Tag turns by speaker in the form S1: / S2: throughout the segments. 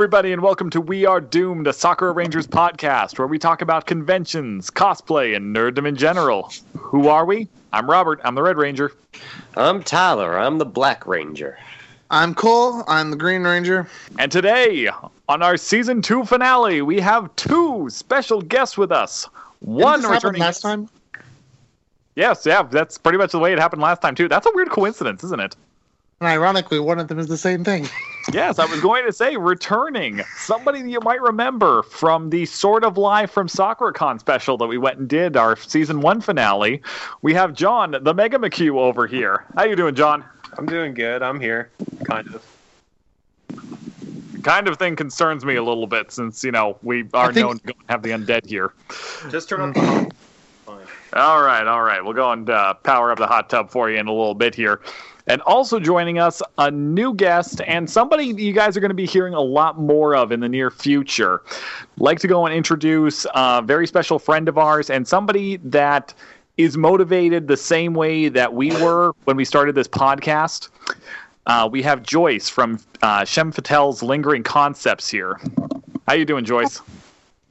S1: everybody, and welcome to We Are Doomed, a Sakura Rangers podcast where we talk about conventions, cosplay, and nerddom in general. Who are we? I'm Robert. I'm the Red Ranger.
S2: I'm Tyler. I'm the Black Ranger.
S3: I'm Cole. I'm the Green Ranger.
S1: And today, on our season two finale, we have two special guests with us. One
S3: Didn't this
S1: returning
S3: last time.
S1: Yes, yeah, that's pretty much the way it happened last time too. That's a weird coincidence, isn't it?
S3: And ironically, one of them is the same thing.
S1: Yes, I was going to say returning somebody that you might remember from the sort of live from SakuraCon special that we went and did our season one finale. We have John, the Mega McHugh, over here. How you doing, John?
S4: I'm doing good. I'm here, kind of.
S1: Kind of thing concerns me a little bit since you know we are
S3: think-
S1: known to go and have the undead here.
S4: Just turn on the phone. Fine.
S1: All right, all right. We'll go and uh, power up the hot tub for you in a little bit here. And also joining us, a new guest and somebody you guys are going to be hearing a lot more of in the near future. Like to go and introduce a very special friend of ours and somebody that is motivated the same way that we were when we started this podcast. Uh, we have Joyce from uh, Shem Patel's Lingering Concepts here. How you doing, Joyce?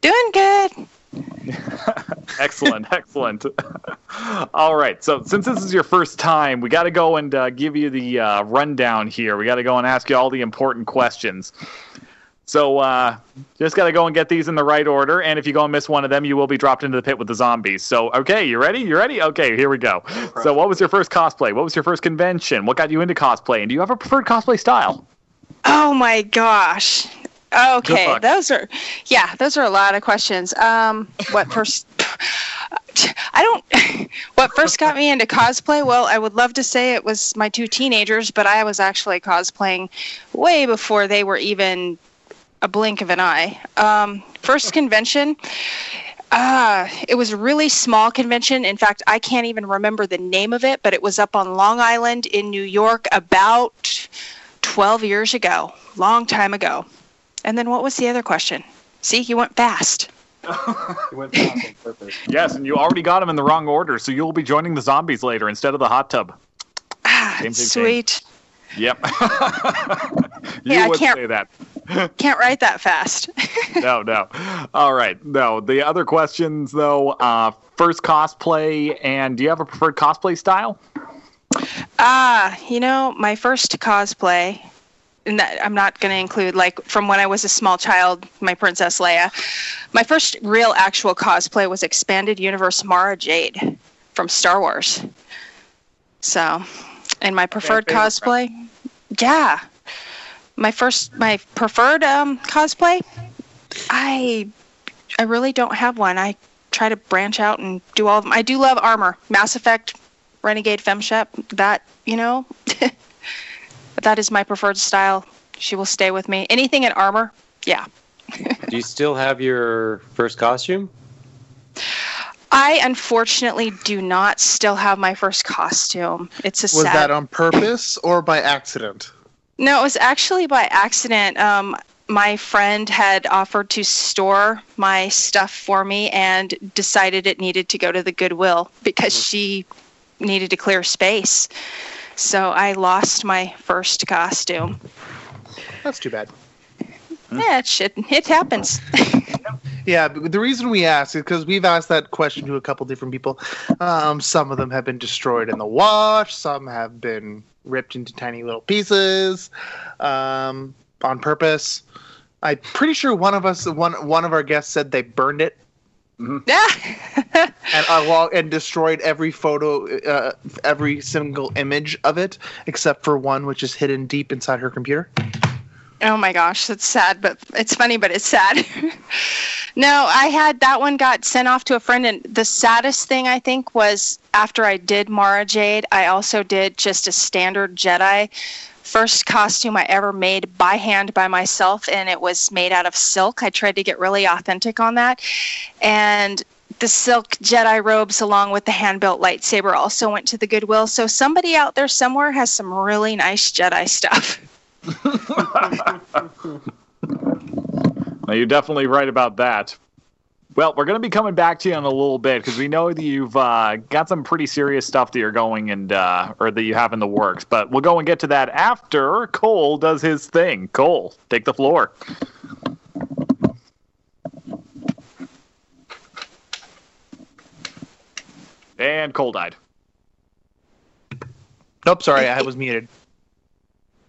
S5: Doing good.
S1: excellent, excellent. All right. So, since this is your first time, we got to go and uh, give you the uh, rundown here. We got to go and ask you all the important questions. So, uh, just got to go and get these in the right order. And if you go and miss one of them, you will be dropped into the pit with the zombies. So, okay, you ready? You ready? Okay, here we go. So, what was your first cosplay? What was your first convention? What got you into cosplay? And do you have a preferred cosplay style?
S5: Oh my gosh. Okay, those are yeah, those are a lot of questions. Um, what first? I don't. What first got me into cosplay? Well, I would love to say it was my two teenagers, but I was actually cosplaying way before they were even a blink of an eye. Um, first convention. Uh, it was a really small convention. In fact, I can't even remember the name of it, but it was up on Long Island in New York about 12 years ago, long time ago. And then what was the other question? See, you went fast.
S4: You went fast on purpose.
S1: Yes, and you already got them in the wrong order, so you'll be joining the zombies later instead of the hot tub.
S5: Ah,
S1: Same, same, same.
S5: sweet.
S1: Yep. you
S5: Yeah, I can't-
S1: say that.
S5: Can't write that fast.
S1: no, no. All right. No, the other questions though. Uh, first cosplay, and do you have a preferred cosplay style?
S5: Ah, you know, my first cosplay, and that I'm not going to include like from when I was a small child, my Princess Leia. My first real actual cosplay was Expanded Universe Mara Jade from Star Wars. So, and my preferred
S4: favorite
S5: cosplay, yeah, my first, my preferred um, cosplay, I, I really don't have one. I try to branch out and do all of them. I do love armor, Mass Effect, Renegade Femshep. That you know, that is my preferred style. She will stay with me. Anything in armor, yeah.
S2: Do you still have your first costume?
S5: I unfortunately do not still have my first costume. It's a
S3: Was
S5: sad.
S3: that on purpose or by accident?
S5: No, it was actually by accident. Um, my friend had offered to store my stuff for me and decided it needed to go to the Goodwill because she needed to clear space. So I lost my first costume.
S3: That's too bad.
S5: Yeah, it shit, it happens.
S3: Yeah, but the reason we ask is because we've asked that question to a couple different people. Um, some of them have been destroyed in the wash. Some have been ripped into tiny little pieces um, on purpose. I'm pretty sure one of us, one one of our guests, said they burned it
S5: yeah.
S3: and along and destroyed every photo, uh, every single image of it, except for one which is hidden deep inside her computer.
S5: Oh my gosh, that's sad, but it's funny, but it's sad. no, I had that one got sent off to a friend, and the saddest thing I think was after I did Mara Jade, I also did just a standard Jedi. First costume I ever made by hand by myself, and it was made out of silk. I tried to get really authentic on that. And the silk Jedi robes, along with the hand built lightsaber, also went to the Goodwill. So somebody out there somewhere has some really nice Jedi stuff.
S1: now, you're definitely right about that. Well, we're going to be coming back to you in a little bit because we know that you've uh, got some pretty serious stuff that you're going and uh, or that you have in the works. But we'll go and get to that after Cole does his thing. Cole, take the floor. And Cole died.
S3: Nope, sorry, I was muted.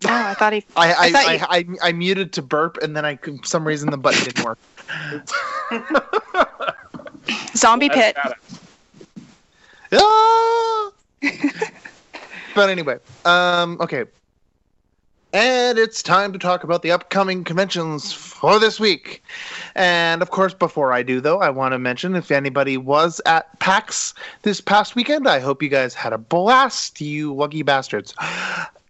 S5: Oh, I thought he.
S3: I I
S5: I,
S3: I, I, I, muted to burp, and then I, for some reason, the button didn't work.
S5: Zombie pit.
S3: Ah! but anyway, um, okay. And it's time to talk about the upcoming conventions for this week. And of course, before I do, though, I want to mention if anybody was at PAX this past weekend, I hope you guys had a blast, you wuggy bastards.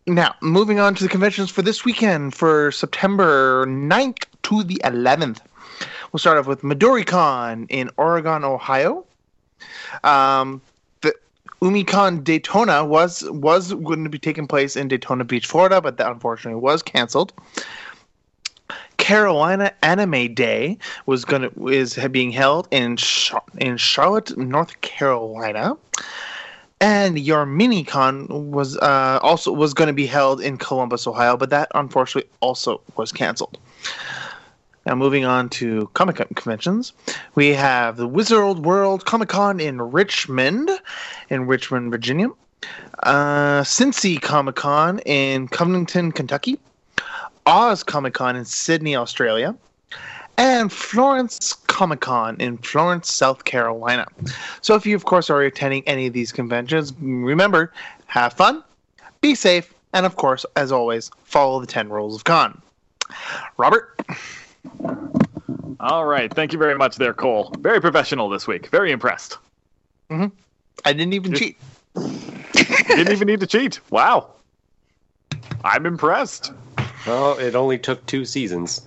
S3: Now, moving on to the conventions for this weekend for September 9th to the 11th. We'll start off with MidoriCon in Oregon, Ohio. Um, the UmiCon Daytona was was going to be taking place in Daytona Beach, Florida, but that unfortunately was canceled. Carolina Anime Day was gonna is being held in Char- in Charlotte, North Carolina, and your mini con was uh, also was going to be held in Columbus, Ohio, but that unfortunately also was canceled. Now, moving on to Comic conventions, we have the Wizard World Comic Con in Richmond, in Richmond, Virginia. Uh, Cincy Comic Con in Covington, Kentucky. Oz Comic Con in Sydney, Australia. And Florence Comic Con in Florence, South Carolina. So, if you, of course, are attending any of these conventions, remember have fun, be safe, and of course, as always, follow the 10 rules of con. Robert?
S1: All right. Thank you very much there, Cole. Very professional this week. Very impressed. Mm-hmm.
S3: I didn't even cheat.
S1: Didn't even need to cheat. Wow. I'm impressed.
S2: Well, it only took two seasons.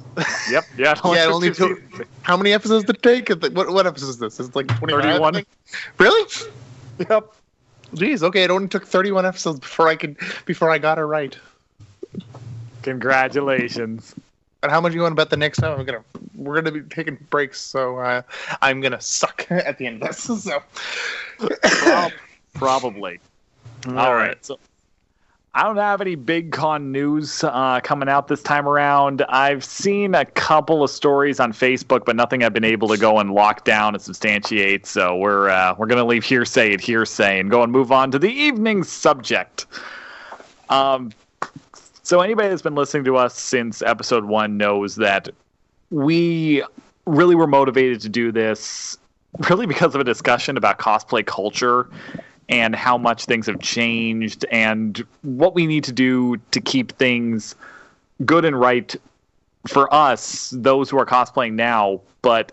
S1: Yep. Yeah.
S3: Yeah, it only took. How many episodes did it take? What, what episode is this? It's like 25, I
S1: 31.
S3: Really?
S1: Yep.
S3: Jeez. Okay, it only took 31 episodes before I could before I got it right.
S1: Congratulations.
S3: And how much you want to bet the next time? I'm gonna we're gonna be taking breaks, so uh, I'm gonna suck at the end of this. So.
S1: Prob- Probably. All right. So I don't have any big con news uh, coming out this time around. I've seen a couple of stories on Facebook, but nothing I've been able to go and lock down and substantiate. So we're uh, we're gonna leave hearsay at hearsay and go and move on to the evening subject. Um, so anybody that's been listening to us since episode one knows that we really were motivated to do this really because of a discussion about cosplay culture and how much things have changed and what we need to do to keep things good and right for us, those who are cosplaying now. But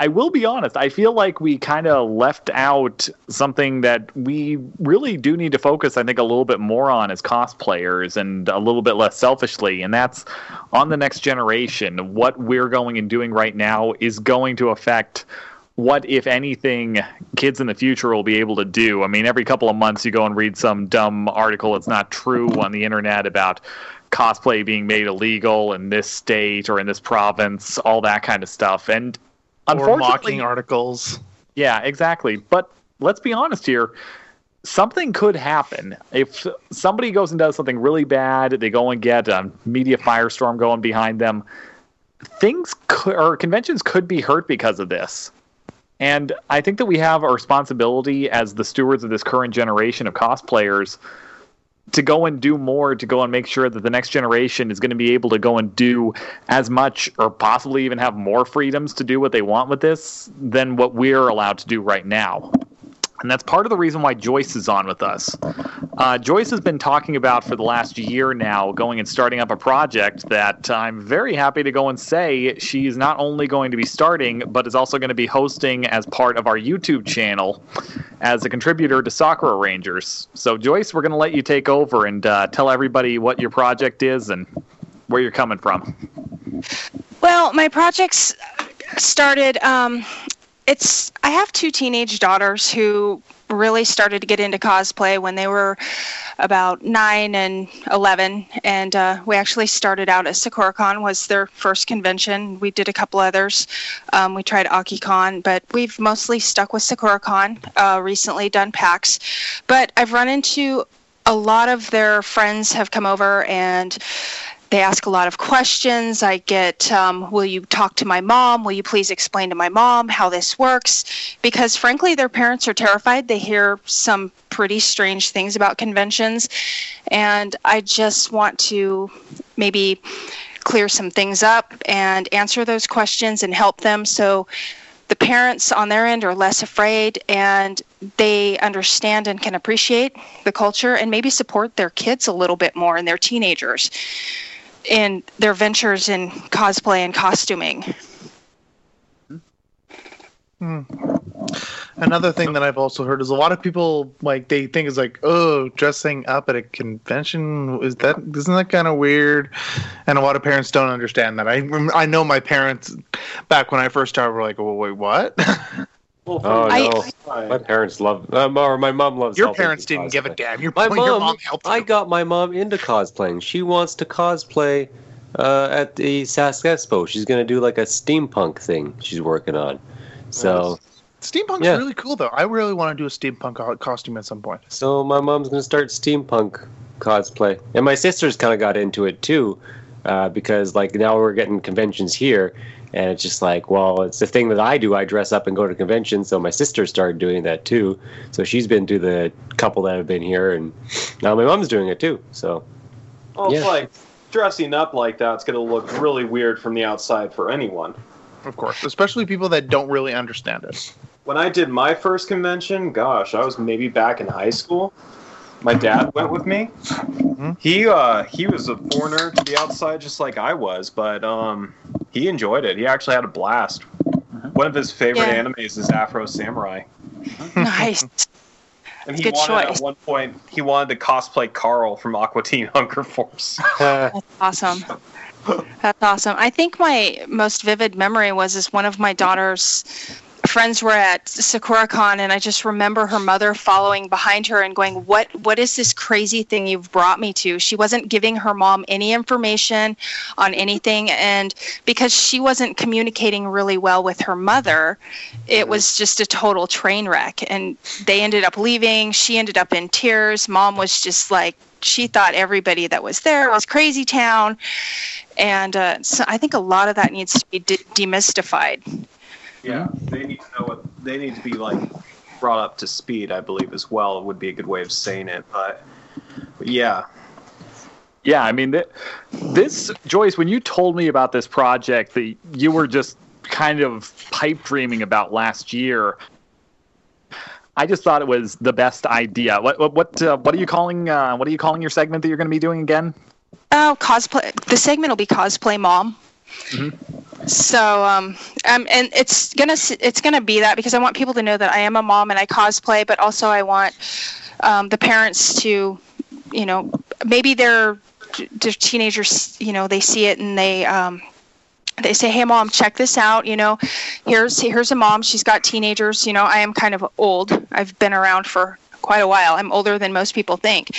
S1: I will be honest, I feel like we kind of left out something that we really do need to focus, I think, a little bit more on as cosplayers and a little bit less selfishly. And that's on the next generation. What we're going and doing right now is going to affect what, if anything, kids in the future will be able to do. I mean, every couple of months you go and read some dumb article that's not true on the internet about cosplay being made illegal in this state or in this province, all that kind of stuff. And
S3: or mocking articles.
S1: yeah, exactly. But let's be honest here. Something could happen if somebody goes and does something really bad. They go and get a media firestorm going behind them. Things could, or conventions could be hurt because of this. And I think that we have a responsibility as the stewards of this current generation of cosplayers to go and do more to go and make sure that the next generation is going to be able to go and do as much or possibly even have more freedoms to do what they want with this than what we're allowed to do right now. And that's part of the reason why Joyce is on with us. Uh, Joyce has been talking about for the last year now going and starting up a project that I'm very happy to go and say she's not only going to be starting, but is also going to be hosting as part of our YouTube channel as a contributor to Sakura Rangers. So, Joyce, we're going to let you take over and uh, tell everybody what your project is and where you're coming from.
S5: Well, my projects started. Um, it's I have two teenage daughters who really started to get into cosplay when they were about nine and eleven, and uh, we actually started out at SakuraCon was their first convention. We did a couple others. Um, we tried AkiCon, but we've mostly stuck with SakuraCon. Uh, recently done PAX, but I've run into a lot of their friends have come over and they ask a lot of questions. I get, um, will you talk to my mom? Will you please explain to my mom how this works? Because frankly, their parents are terrified. They hear some pretty strange things about conventions. And I just want to maybe clear some things up and answer those questions and help them so the parents on their end are less afraid and they understand and can appreciate the culture and maybe support their kids a little bit more and their teenagers in their ventures in cosplay and costuming.
S3: Hmm. Another thing that I've also heard is a lot of people like they think is like, oh, dressing up at a convention is that isn't that kind of weird? And a lot of parents don't understand that. I I know my parents back when I first started were like, well, wait, what?
S4: Well,
S2: Oh
S5: I-
S2: no, my parents love, um, or my mom loves.
S3: Your parents didn't give a damn. Your,
S2: My
S3: your
S2: mom,
S3: mom helped
S2: I
S3: you.
S2: got my mom into cosplaying. She wants to cosplay uh, at the Sask Expo. She's gonna do like a steampunk thing. She's working on. So,
S3: Steampunk's
S2: Yeah.
S3: really cool though. I really want to do a steampunk costume at some point.
S2: so my mom's gonna start steampunk cosplay, and my sisters kind of got into it too, uh, because like now we're getting conventions here, and it's just like, well, it's the thing that I do. I dress up and go to conventions, so my sister started doing that too. So she's been to the couple that have been here, and now my mom's doing it too. So
S4: Well, it's
S2: Yeah.
S4: like dressing up like that's going to look really weird from the outside for anyone.
S3: Of course, especially people that don't really understand it.
S4: When I did my first convention, gosh, I was maybe back in high school. My dad went with me. He uh he was a foreigner to the outside just like I was, but um he enjoyed it. He actually had a blast. One of his favorite
S5: Yeah.
S4: animes is Afro Samurai.
S5: nice.
S4: And he
S5: Good
S4: wanted
S5: choice.
S4: at one point he wanted to cosplay Carl from Aqua Teen Hunger Force.
S5: That's awesome. That's awesome. I think my most vivid memory was is one of my daughter's friends were at SakuraCon and I just remember her mother following behind her and going, "What what is this crazy thing you've brought me to?" She wasn't giving her mom any information on anything and because she wasn't communicating really well with her mother, it was just a total train wreck and they ended up leaving. She ended up in tears. Mom was just like she thought everybody that was there was crazy town and uh, so i think a lot of that needs to be de- demystified
S4: Yeah, they need to know what they need to be like brought up to speed. I believe as well would be a good way of saying it. But, but yeah,
S1: Yeah, I mean, th- this Joyce, when you told me about this project that you were just kind of pipe dreaming about last year, I just thought it was the best idea. What what what, uh, what are you calling uh, what are you calling your segment that you're going to be doing again?
S5: oh cosplay the segment will be cosplay mom so um, um and it's gonna it's gonna be that because i want people to know that i am a mom and i cosplay but also i want um, the parents to you know maybe they're teenagers you know they see it and they um they say hey mom check this out you know. Here's here's a mom she's got teenagers you know. I am kind of old. I've been around for quite a while. I'm older than most people think.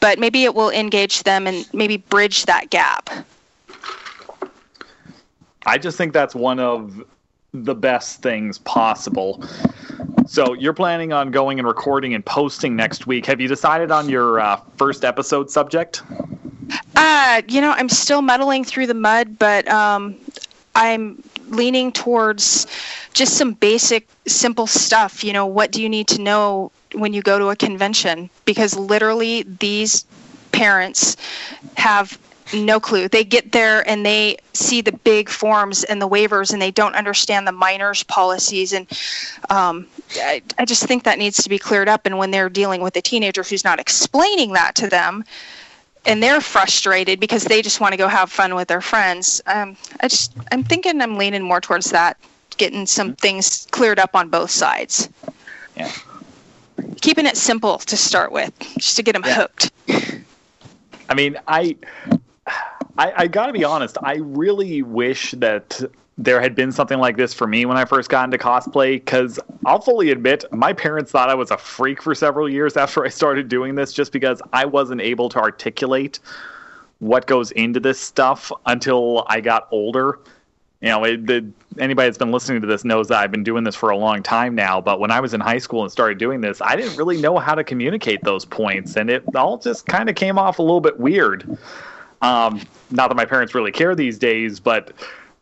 S5: But maybe it will engage them and maybe bridge that gap
S1: I just think that's one of the best things possible. So you're planning on going and recording and posting next week. Have you decided on your uh, first episode subject?
S5: Uh, you know, I'm still muddling through the mud, but um, I'm leaning towards just some basic, simple stuff. You know, what do you need to know when you go to a convention? Because literally, these parents have no clue. They get there and they see the big forms and the waivers, and they don't understand the minors' policies. And um, I, I just think that needs to be cleared up. And when they're dealing with a teenager who's not explaining that to them, and they're frustrated because they just want to go have fun with their friends. Um, I just, I'm thinking I'm leaning more towards that, getting some things cleared up on both sides.
S1: Yeah.
S5: Keeping it simple to start with, just to get them
S1: Yeah.
S5: hooked.
S1: I mean, I, I, I got to be honest. I really wish that there had been something like this for me when I first got into cosplay. Because I'll fully admit, my parents thought I was a freak for several years after I started doing this, just because I wasn't able to articulate what goes into this stuff until I got older. You know, it, anybody that's been listening to this knows that I've been doing this for a long time now. But when I was in high school and started doing this, I didn't really know how to communicate those points, and it all just kind of came off a little bit weird. Um, not that my parents really care these days, but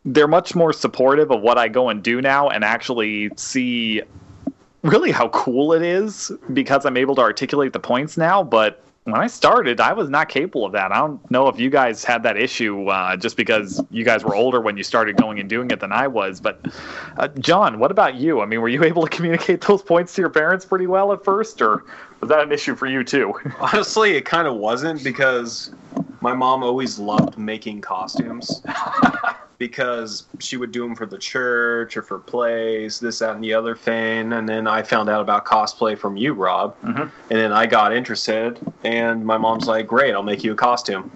S1: they're much more supportive of what I go and do now and actually see really how cool it is because I'm able to articulate the points now. But when I started, I was not capable of that. I don't know if you guys had that issue uh, just because you guys were older when you started going and doing it than I was. But uh, John, what about you? I mean, were you able to communicate those points to your parents pretty well at first, or was that an issue for you too?
S4: Honestly, it kind of wasn't because my mom always loved making costumes because she would do them for the church or for plays, this, that, and the other thing. And then I found out about cosplay from you, Rob.
S1: Mhm.
S4: And then I got interested, and my mom's like, "Great, I'll make you a costume."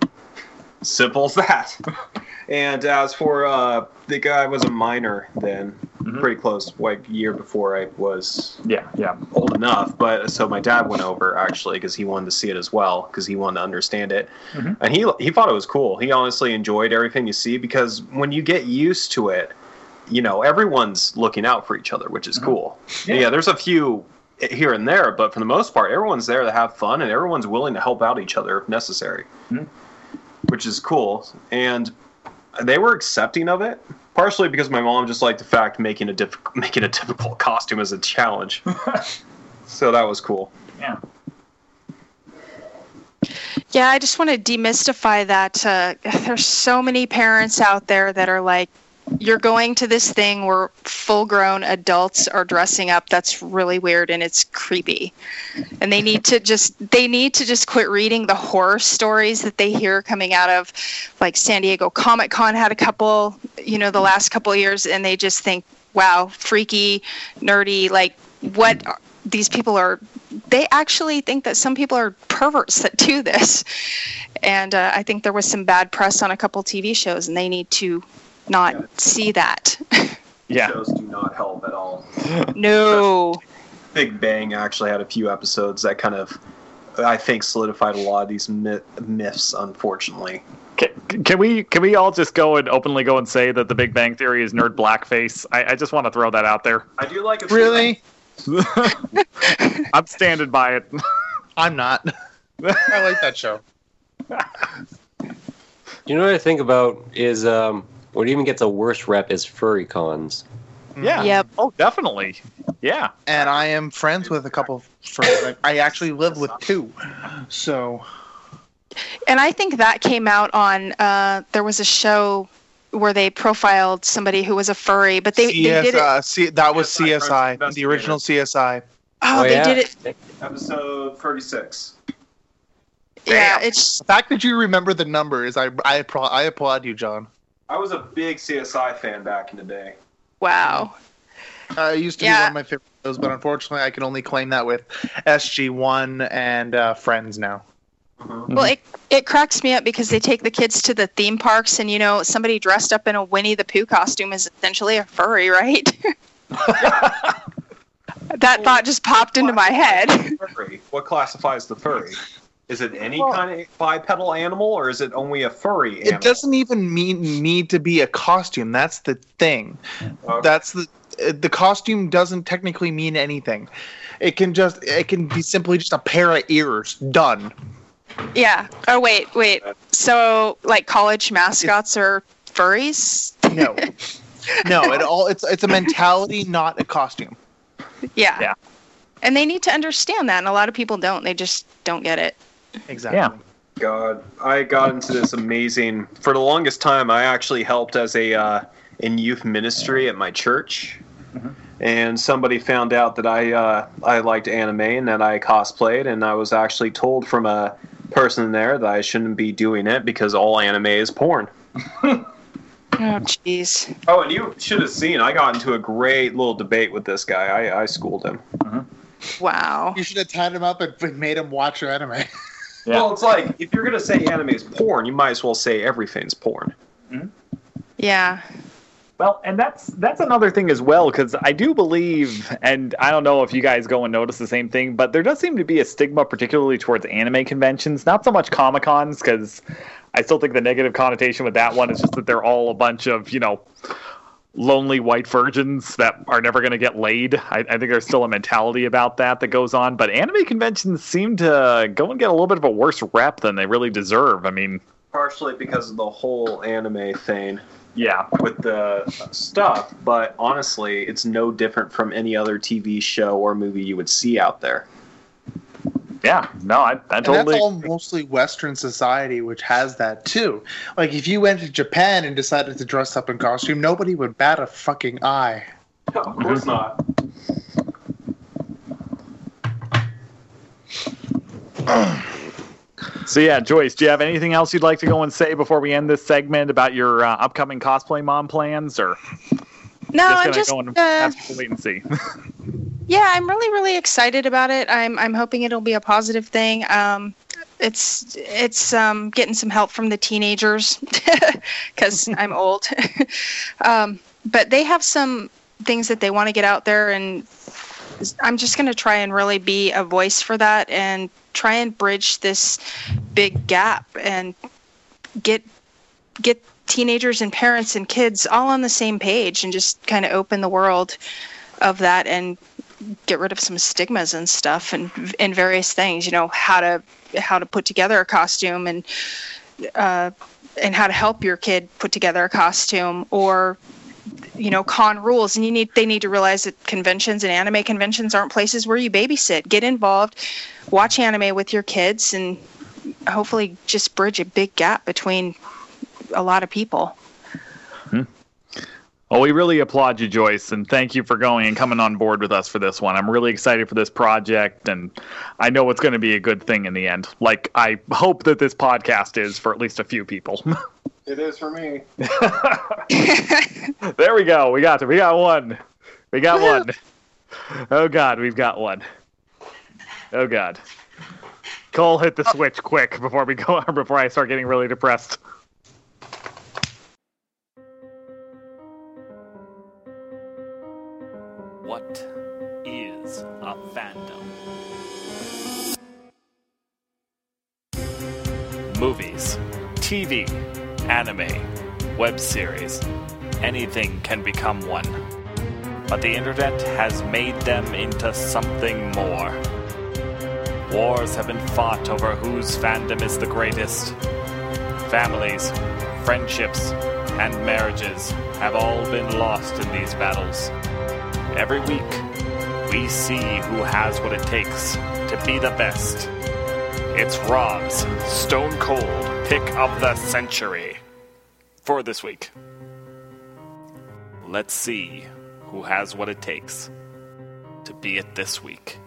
S4: Simple as that. and as for uh, the guy was a minor then,
S1: Mhm.
S4: pretty close, like year before I was
S1: Yeah, yeah.
S4: old enough. But so my dad went over actually because he wanted to see it as well because he wanted to understand it,
S1: Mhm.
S4: and he he thought it was cool. He honestly enjoyed everything you see because when you get used to it, you know everyone's looking out for each other, which is cool.
S1: Yeah.
S4: Yeah. there's a few here and there, but for the most part, everyone's there to have fun and everyone's willing to help out each other if necessary,
S1: Mhm.
S4: which is cool. And they were accepting of it. Partially because my mom just liked the fact making a diff- making a difficult costume as a challenge. so that was cool.
S1: Yeah.
S5: Yeah, I just want to demystify that. Uh, there's so many parents out there that are like, you're going to this thing where full grown adults are dressing up. That's really weird and it's creepy. And they need to just they need to just quit reading the horror stories that they hear coming out of like San Diego Comic Con had a couple, you know, the last couple years and they just think, wow, freaky, nerdy, like what these people are they actually think that some people are perverts that do this. And uh, I think there was some bad press on a couple TV shows, and they need to not
S4: Yeah.
S5: see that.
S1: Yeah.
S4: Shows do not help at all.
S5: no.
S4: Big Bang actually had a few episodes that kind of, I think, solidified a lot of these myth- myths. Unfortunately,
S1: Can, can we can we all just go and openly go and say that the Big Bang Theory is nerd blackface? I, I just want to throw that out there.
S4: I do like it.
S3: Really?
S1: I'm standing by it.
S3: I'm not. I like that show.
S2: You know what I think about is um, what even gets a worse rep is furry cons.
S1: Yeah.
S5: Yep.
S1: Oh, definitely. Yeah.
S3: And I am friends with a couple friends. I, I actually live with two. So
S5: And I think that came out on. Uh, there was a show where they profiled somebody who was a furry, but they, they
S3: CS,
S5: did it.
S3: uh, C, that was
S4: CSI,
S3: CSI, the original CSI.
S5: oh, they did it.
S4: Episode thirty-six.
S5: Yeah, it's
S3: The fact that you remember the numbers, I I, appro- I applaud you, John.
S4: I was a big CSI fan back in the day.
S5: wow.
S3: Uh, it used to be one of my favorite shows, but unfortunately, I can only claim that with SG1 and uh, Friends now.
S5: Well, it it cracks me up because they take the kids to the theme parks, and you know, somebody dressed up in a Winnie the Pooh costume is essentially a furry, right? that thought just popped into my head.
S4: Furry. What classifies the furry? Is it any
S3: Well-
S4: kind of bipedal animal, or is it only a furry animal?
S3: It doesn't even mean need to be a costume. That's the thing.
S4: Okay.
S3: That's the uh, the costume doesn't technically mean anything. It can just it can be simply just a pair of ears. Done.
S5: Yeah. Oh wait, wait. So like college mascots are furries?
S3: No. no, it all it's it's a mentality, not a costume.
S5: Yeah.
S1: Yeah.
S5: And they need to understand that, and a lot of people don't. They just don't get it.
S3: Exactly.
S1: Yeah.
S4: God, I got into this amazing. For the longest time, I actually helped as a uh, in youth ministry at my church, and somebody found out that I uh, I liked anime and that I cosplayed, and I was actually told from a person there that I shouldn't be doing it because all anime is porn.
S5: Oh, jeez.
S4: Oh, and you should have seen. I got into a great little debate with this guy. I, I schooled him.
S5: Wow.
S3: You should have tied him up and made him watch your anime.
S1: Yeah.
S4: Well, it's like if you're gonna say anime is porn, you might as well say everything's porn. Mm-hmm.
S5: Yeah.
S1: Well, and that's that's another thing as well because I do believe, and I don't know if you guys go and notice the same thing, but there does seem to be a stigma, particularly towards anime conventions. Not so much comic cons because I still think the negative connotation with that one is just that they're all a bunch of you know lonely white virgins that are never going to get laid. I, I think there's still a mentality about that that goes on, but anime conventions seem to go and get a little bit of a worse rep than they really deserve. I mean,
S4: partially because of the whole anime thing
S1: Yeah.
S4: with the stuff, but honestly, it's no different from any other TV show or movie you would see out there.
S1: Yeah. No, I, I
S3: And
S1: totally.
S3: that's all mostly Western society, which has that too. Like, if you went to Japan and decided to dress up in costume, nobody would bat a fucking eye.
S4: of course not.
S1: So yeah, Joyce, do you have anything else you'd like to go and say before we end this segment about your uh, upcoming cosplay mom plans, or
S5: No,
S1: just
S5: I'm just
S1: go and
S5: uh,
S1: to wait and see?
S5: yeah, I'm really really excited about it. I'm I'm hoping it'll be a positive thing. Um, it's it's um, getting some help from the teenagers because I'm old. um, but they have some things that they want to get out there, and I'm just going to try and really be a voice for that and try and bridge this big gap and get get teenagers and parents and kids all on the same page and just kind of open the world of that and get rid of some stigmas and stuff and and various things you know how to how to put together a costume and uh, and how to help your kid put together a costume or you know con rules. And you need they need to realize that conventions and anime conventions aren't places where you babysit. Get involved watch anime with your kids and hopefully just bridge a big gap between a lot of people hmm.
S1: Well, we really applaud you, Joyce, and thank you for going and coming on board with us for this one. I'm really excited for this project, and I know it's going to be a good thing in the end. Like, I hope that this podcast is for at least a few people.
S4: It is for me.
S1: there we go. We got it. We got one. We got one. Oh God, we've got one. Oh God. Cole, hit the oh. switch quick before we go. Before I start getting really depressed.
S6: What is a fandom? Movies, TV, anime, web series, anything can become one. But the internet has made them into something more. Wars have been fought over whose fandom is the greatest. Families, friendships, and marriages have all been lost in these battles. Every week, we see who has what it takes to be the best. It's Rob's Stone Cold Pick of the Century for this week. Let's see who has what it takes to be it this week.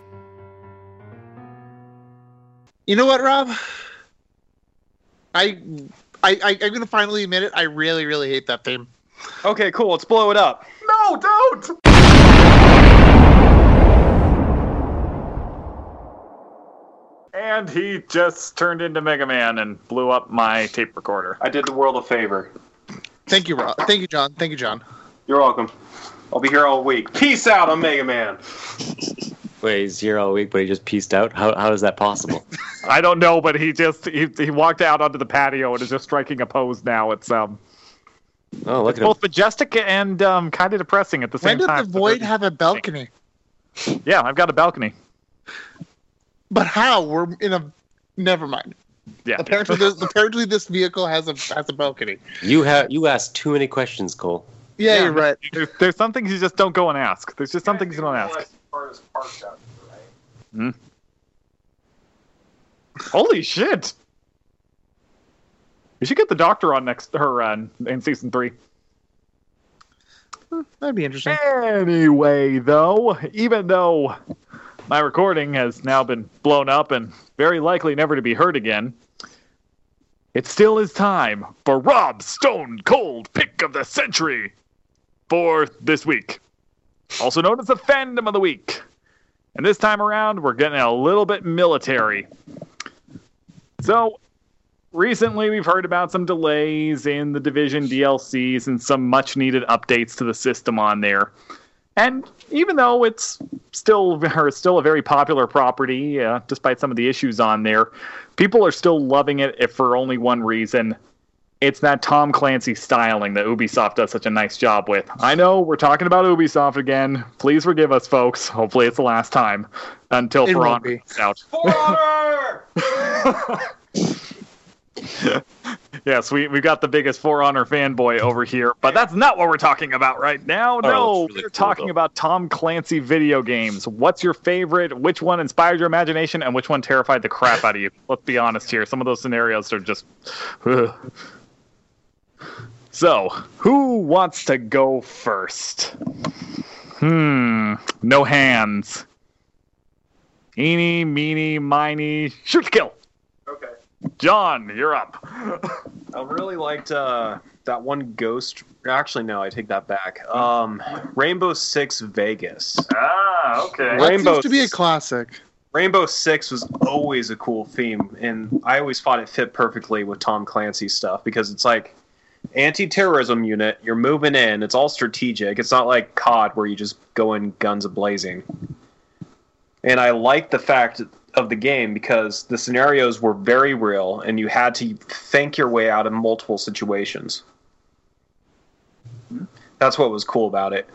S3: You know what, Rob? I, I, I I'm gonna finally admit it. I really, really hate that theme.
S4: Okay, cool. Let's blow it up.
S1: No, don't. And he just turned into Mega Man and blew up my tape recorder.
S4: I did the world a favor.
S3: Thank you, Rob. Thank you, John. Thank you, John.
S4: You're welcome. I'll be here all week. Peace out, I'm Mega Man.
S2: Wait, he's here all week, but he just pieced out. How how is that possible?
S1: I don't know, but he just he, he walked out onto the patio and is just striking a pose now. It's um
S2: Oh, look at him.
S1: both majestic and um kind of depressing at the
S3: When
S1: same
S3: did
S1: time.
S3: the void have a balcony?
S1: Yeah, I've got a balcony.
S3: But how? We're in a. Never mind.
S1: Yeah.
S3: Apparently, this, apparently this vehicle has a has a balcony.
S2: You have you asked too many questions, Cole.
S3: Yeah,
S1: Yeah.
S3: you're right.
S1: There's, there's some things you just don't go and ask. There's just some things you don't ask. Holy shit! You should get the doctor on next her uh, in season three.
S3: That'd be interesting.
S1: Anyway, though, even though my recording has now been blown up and very likely never to be heard again, it still is time for Rob's Stone Cold Pick of the Century for this week, also known as the Fandom of the Week. And this time around, we're getting a little bit military. So, recently we've heard about some delays in the Division DLCs and some much needed updates to the system on there. And even though it's still or still a very popular property, uh, despite some of the issues on there, people are still loving it if for only one reason. It's that Tom Clancy styling that Ubisoft does such a nice job with. I know we're talking about Ubisoft again. Please forgive us, folks. Hopefully, it's the last time until
S3: It
S1: For
S3: won't
S1: Honor out.
S4: For honor!
S1: Yes, we we got the biggest For Honor fanboy over here, but that's not what we're talking about right now.
S7: Oh,
S1: no,
S7: really
S1: we're
S7: cool,
S1: talking
S7: though.
S1: about Tom Clancy video games. What's your favorite? Which one inspired your imagination, and which one terrified the crap out of you? Let's be honest here. Some of those scenarios are just. So, who wants to go first? Hmm, no hands. Eeny, meeny, miny, shoot to kill.
S4: Okay.
S1: John, you're up.
S4: I really liked uh, that one Ghost. Actually, no, I take that back. Um, Rainbow Six Vegas.
S1: Ah, okay.
S3: That
S4: Rainbow
S3: seems to be a classic.
S4: Rainbow Six was always a cool theme, and I always thought it fit perfectly with Tom Clancy's stuff because it's like anti-terrorism unit. You're moving in. It's all strategic. It's not like COD where you just go in guns a blazing. And I like the fact of the game because the scenarios were very real, and you had to think your way out of multiple situations. That's what was cool about it.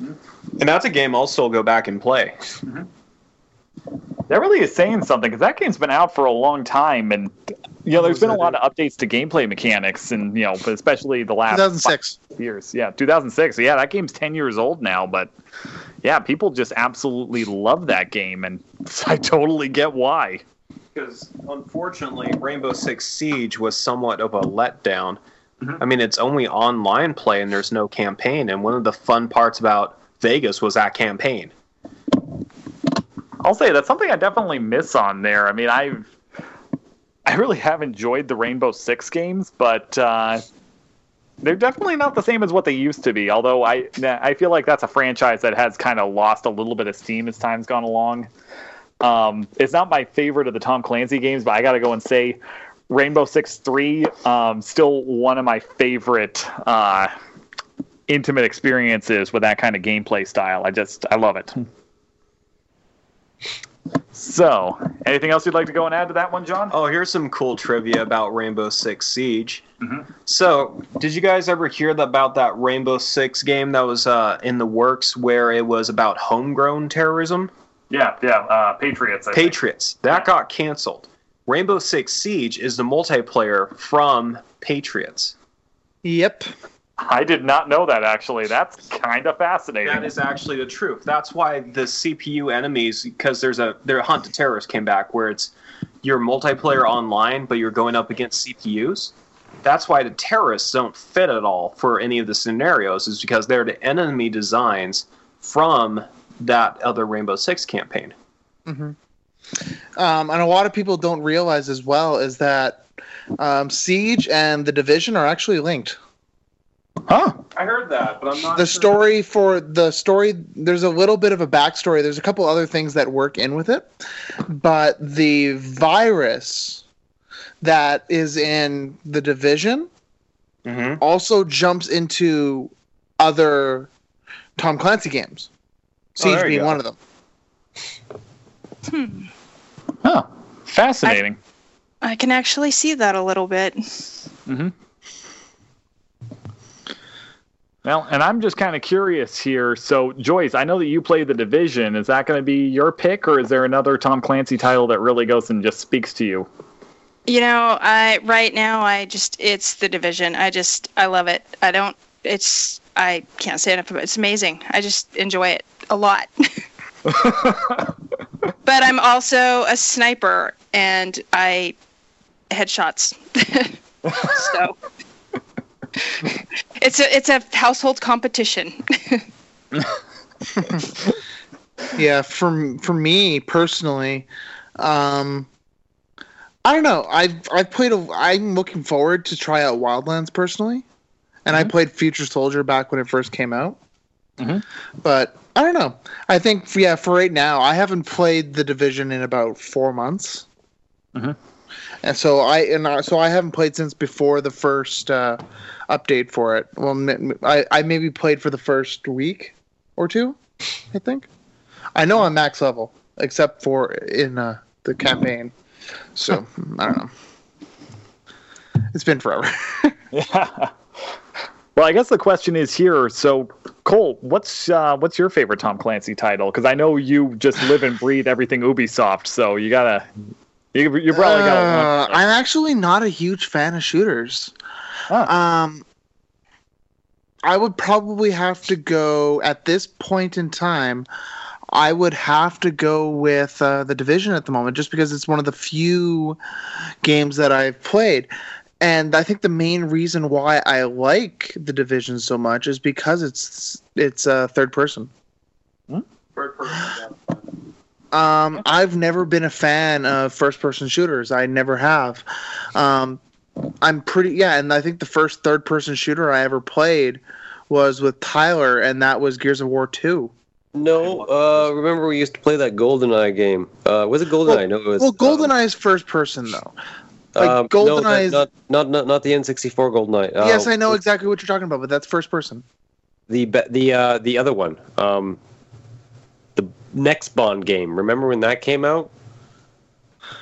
S4: And that's a game I'll still go back and play.
S1: That really is saying something because that game's been out for a long time, and you know, there's
S3: was
S1: been a lot of updates to gameplay mechanics, and you know, especially the last
S3: 2006.
S1: five years. Yeah, 2006. Yeah, that game's 10 years old now, but yeah, people just absolutely love that game, and I totally get why.
S4: because unfortunately rainbow six siege was somewhat of a letdown i mean it's only online play and there's no campaign and one of the fun parts about vegas was that campaign
S1: I'll say that's something I definitely miss on there. I mean, I've I really have enjoyed the Rainbow Six games, but uh, they're definitely not the same as what they used to be. Although I I feel like that's a franchise that has kind of lost a little bit of steam as time's gone along. Um, it's not my favorite of the Tom Clancy games, but I got to go and say Rainbow Six Three um, still one of my favorite uh, intimate experiences with that kind of gameplay style. I just I love it. So, anything else you'd like to go and add to that one, John?
S4: oh here's some cool trivia about rainbow six siege so did you guys ever hear about that rainbow six game that was uh, in the works where it was about homegrown terrorism
S1: Yeah, yeah, uh, Patriots. I think.
S4: Patriots. That got canceled. Rainbow Six Siege is the multiplayer from Patriots.
S3: Yep.
S1: I did not know that actually. That's kind of fascinating.
S4: That is actually the truth. That's why the CPU enemies, because there's a their hunt to terrorists came back where it's you're multiplayer online, but you're going up against CPUs. That's why the terrorists don't fit at all for any of the scenarios, is because they're the enemy designs from that other Rainbow Six campaign.
S3: Um, and a lot of people don't realize as well is that um, Siege and the Division are actually linked.
S1: Huh?
S4: I heard that, but I'm not
S3: the story for the story there's a little bit of a backstory there's a couple other things that work in with it but the virus that is in the division
S4: hmm
S3: also jumps into other tom clancy games siege
S4: Oh, there you
S3: being
S4: go.
S3: one of them
S1: Huh. Fascinating.
S5: I can actually see that a little bit.
S1: Well, and I'm just kind of curious here. So, Joyce, I know that you play the Division. Is that going to be your pick, or is there another Tom Clancy title that really goes and just speaks to you?
S5: You know, I right now I just it's the division. I just I love it. I don't it's I can't say enough about it. It's amazing. I just enjoy it a lot. but I'm also a sniper and I headshots. so it's a it's a household competition.
S3: yeah for for me personally um i don't know i've i've played a i'm looking forward to try out wildlands personally and i played future soldier back when it first came out
S1: Mhm.
S3: but i don't know i think yeah for right now i haven't played the division in about four months
S1: Mhm.
S3: And so i and I, so i haven't played since before the first uh update for it well I I maybe played for the first week or two i think I know I'm max level, except for in uh, the campaign. So I don't know. It's been forever.
S1: Yeah. Well, I guess the question is here. So, Cole, what's uh, what's your favorite Tom Clancy title? Because I know you just live and breathe everything Ubisoft. So you gotta You, you probably got
S3: Uh,
S1: one.
S3: I'm actually not a huge fan of shooters.
S1: Huh.
S3: Um, I would probably have to go at this point in time. I would have to go with uh, the division at the moment, just because it's one of the few games that I've played. And I think the main reason why I like the division so much is because it's it's uh, third person.
S4: Third person.
S3: Um, I've never been a fan of first person shooters. I never have. Um, I'm pretty yeah, and I think the first third person shooter I ever played was with Tyler, and that was Gears of War Two.
S2: No, uh, remember we used to play that GoldenEye game. Uh, was it GoldenEye?
S3: Well-
S2: no, it was.
S3: Well,
S2: um,
S3: GoldenEye is first person though. like,
S2: um,
S3: GoldenEye
S2: no,
S3: is-
S2: not, not not not the N64 GoldenEye. Uh,
S3: yes, I know exactly what you're talking about, but that's first person.
S2: The the uh, the other one, um, the next Bond game. Remember when that came out?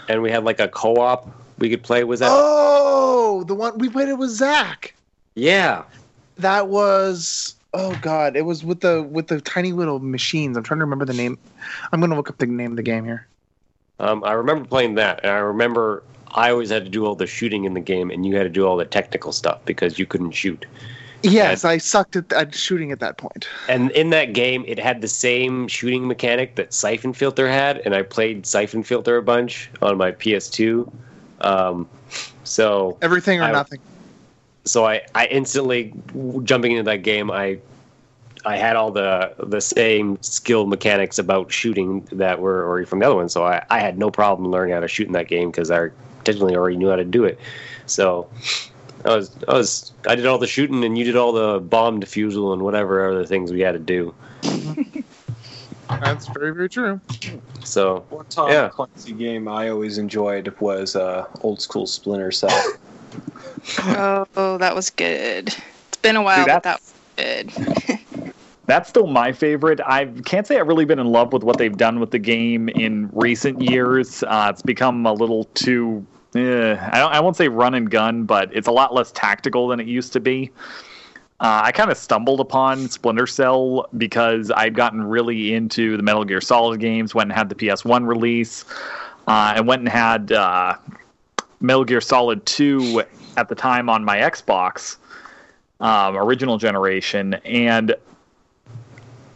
S2: And we had like a co-op we could play. Was that?
S3: Oh, the one we played it with Zach.
S2: Yeah.
S3: That was oh god, it was with the with the tiny little machines. I'm trying to remember the name. I'm gonna look up the name of the game here.
S2: Um, I remember playing that, and I remember I always had to do all the shooting in the game, and you had to do all the technical stuff because you couldn't shoot.
S3: Yes, I sucked at, at shooting at that point.
S2: And in that game, it had the same shooting mechanic that Siphon Filter had, and I played Siphon Filter a bunch on my PS2. Um, so,
S3: Everything or
S2: I-
S3: nothing.
S2: so I, I instantly jumping into that game, I, I had all the the same skill mechanics about shooting that were already from the other one. So I, I had no problem learning how to shoot in that game because I technically already knew how to do it. So. I was, I was, I did all the shooting, and you did all the bomb defusal and whatever other things we had to do.
S3: That's very very true.
S2: So
S4: One Tom
S2: Yeah.
S4: Clancy game I always enjoyed was uh, old school Splinter Cell.
S5: Oh, that was good. It's been a while,
S1: Dude,
S5: but that
S1: that's-
S5: was good.
S1: That's still my favorite. I can't say I've really been in love with what they've done with the game in recent years. Uh, it's become a little too. Eh, I. I won't say run and gun, but it's a lot less tactical than it used to be. Uh, I kind of stumbled upon Splinter Cell because I'd gotten really into the Metal Gear Solid games. Went and had the PS1 release, uh, and went and had uh, Metal Gear Solid 2 at the time on my Xbox, um, original generation, and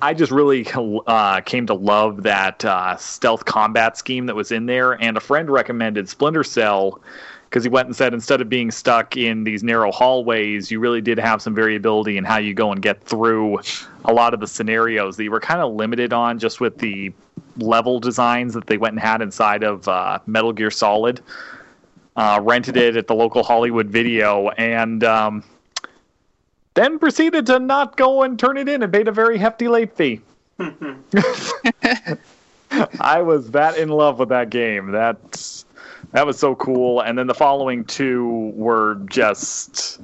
S1: I just really uh, came to love that uh, stealth combat scheme that was in there. And a friend recommended Splinter Cell because he went and said instead of being stuck in these narrow hallways, you really did have some variability in how you go and get through a lot of the scenarios that you were kind of limited on just with the level designs that they went and had inside of uh, Metal Gear Solid. Uh, rented it at the local Hollywood video and. Um, then proceeded to not go and turn it in and paid a very hefty late fee. I was that in love with that game. That that was so cool. And then the following two were just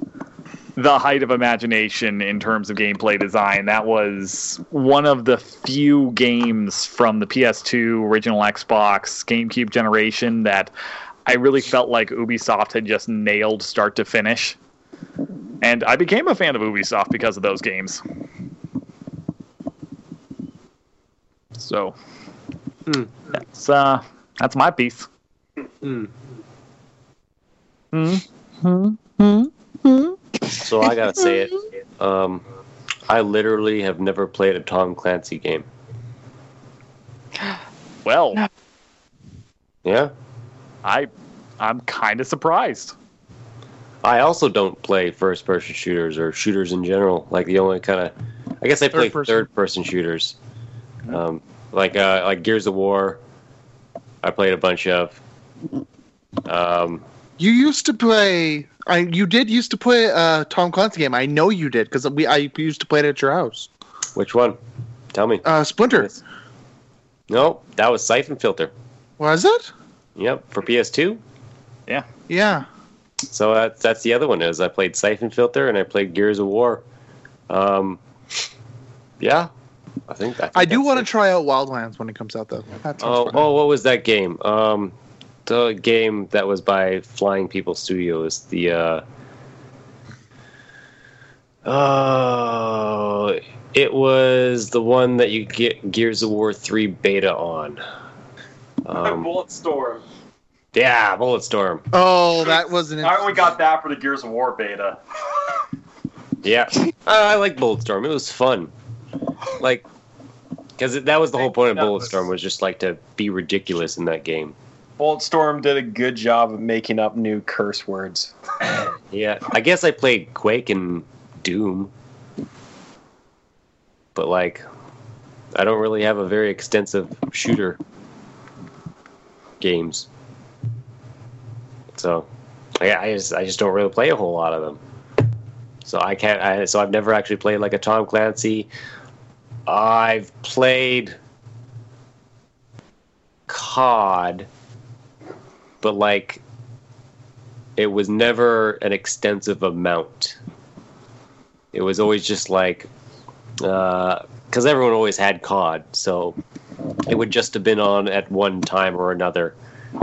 S1: the height of imagination in terms of gameplay design. That was one of the few games from the PS2, original Xbox, GameCube generation that I really felt like Ubisoft had just nailed start to finish. And I became a fan of Ubisoft because of those games. So
S2: Hmm.
S1: that's uh that's my piece.
S2: Hmm.
S1: Hmm.
S2: So I gotta say it. Um, I literally have never played a Tom Clancy game.
S1: Well,
S5: No.
S2: Yeah.
S1: I I'm kind of surprised.
S2: I also don't play first-person shooters or shooters in general. Like the only kind of, I guess I play
S3: Third person.
S2: third-person shooters, um, like uh, like Gears of War. I played a bunch of. Um,
S3: You used to play. I you did used to play a Tom Clancy game. I know you did because we I used to play it at your house.
S2: which one? Tell me.
S3: Uh, Splinter
S2: No, that was Siphon Filter.
S3: was it?
S2: Yep, for PS2.
S3: Yeah. Yeah.
S2: So that's that's the other one is I played Siphon Filter and I played Gears of War. Um, yeah, I think I, think
S3: I do want to try out Wildlands when it comes out though.
S2: Oh, oh, what was that game? Um, the game that was by Flying People Studios. The uh, oh, it was the one that you get Gears of War three beta on. Um,
S4: Bulletstorm.
S2: Yeah, Bulletstorm.
S3: Oh, that was an.
S4: I only got that for the Gears of War beta.
S2: Yeah, I, I like Bulletstorm. It was fun. Like, because that was the whole point of
S4: That was-
S2: Bulletstorm was just like to be ridiculous in that game.
S4: Bulletstorm did a good job of making up new curse words.
S2: Yeah, I guess I played Quake and Doom, but like, I don't really have a very extensive shooter games. So, I, I just I just don't really play a whole lot of them. So I can't. I, so I've never actually played like a Tom Clancy. I've played COD, but like it was never an extensive amount. It was always just like, uh, because everyone always had COD, so it would just have been on at one time or another,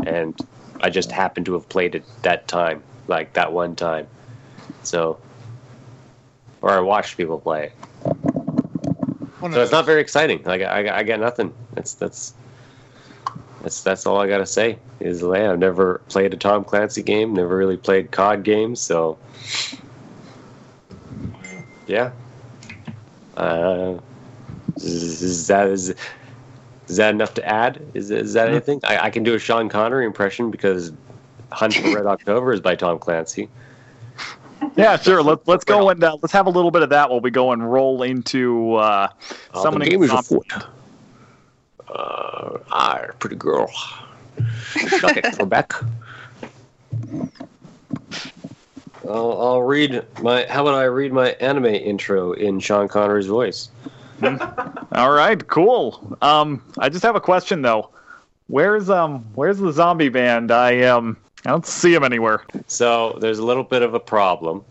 S2: and I just happened to have played it that time, like that one time. So, or I watched people play it.
S3: one
S2: So it's not very exciting. Like I, I got nothing. That's that's that's that's all I gotta say. Is yeah, I've never played a Tom Clancy game. Never really played COD games. So yeah. Uh, is that is, is that enough to add? Is is that anything? I, I can do a Sean Connery impression because Hunt for Red October is by Tom Clancy.
S1: Yeah, sure. Let's let's go and uh, let's have a little bit of that while we go and roll into uh,
S2: Oh, the game is afoot. Uh, ah, pretty girl. It, Quebec. I'll, I'll read my. How about I read my anime intro in Sean Connery's voice?
S1: All right, cool. Um, I just have a question though. Where's um where's the zombie band? I um I don't see him anywhere.
S2: So there's a little bit of a problem.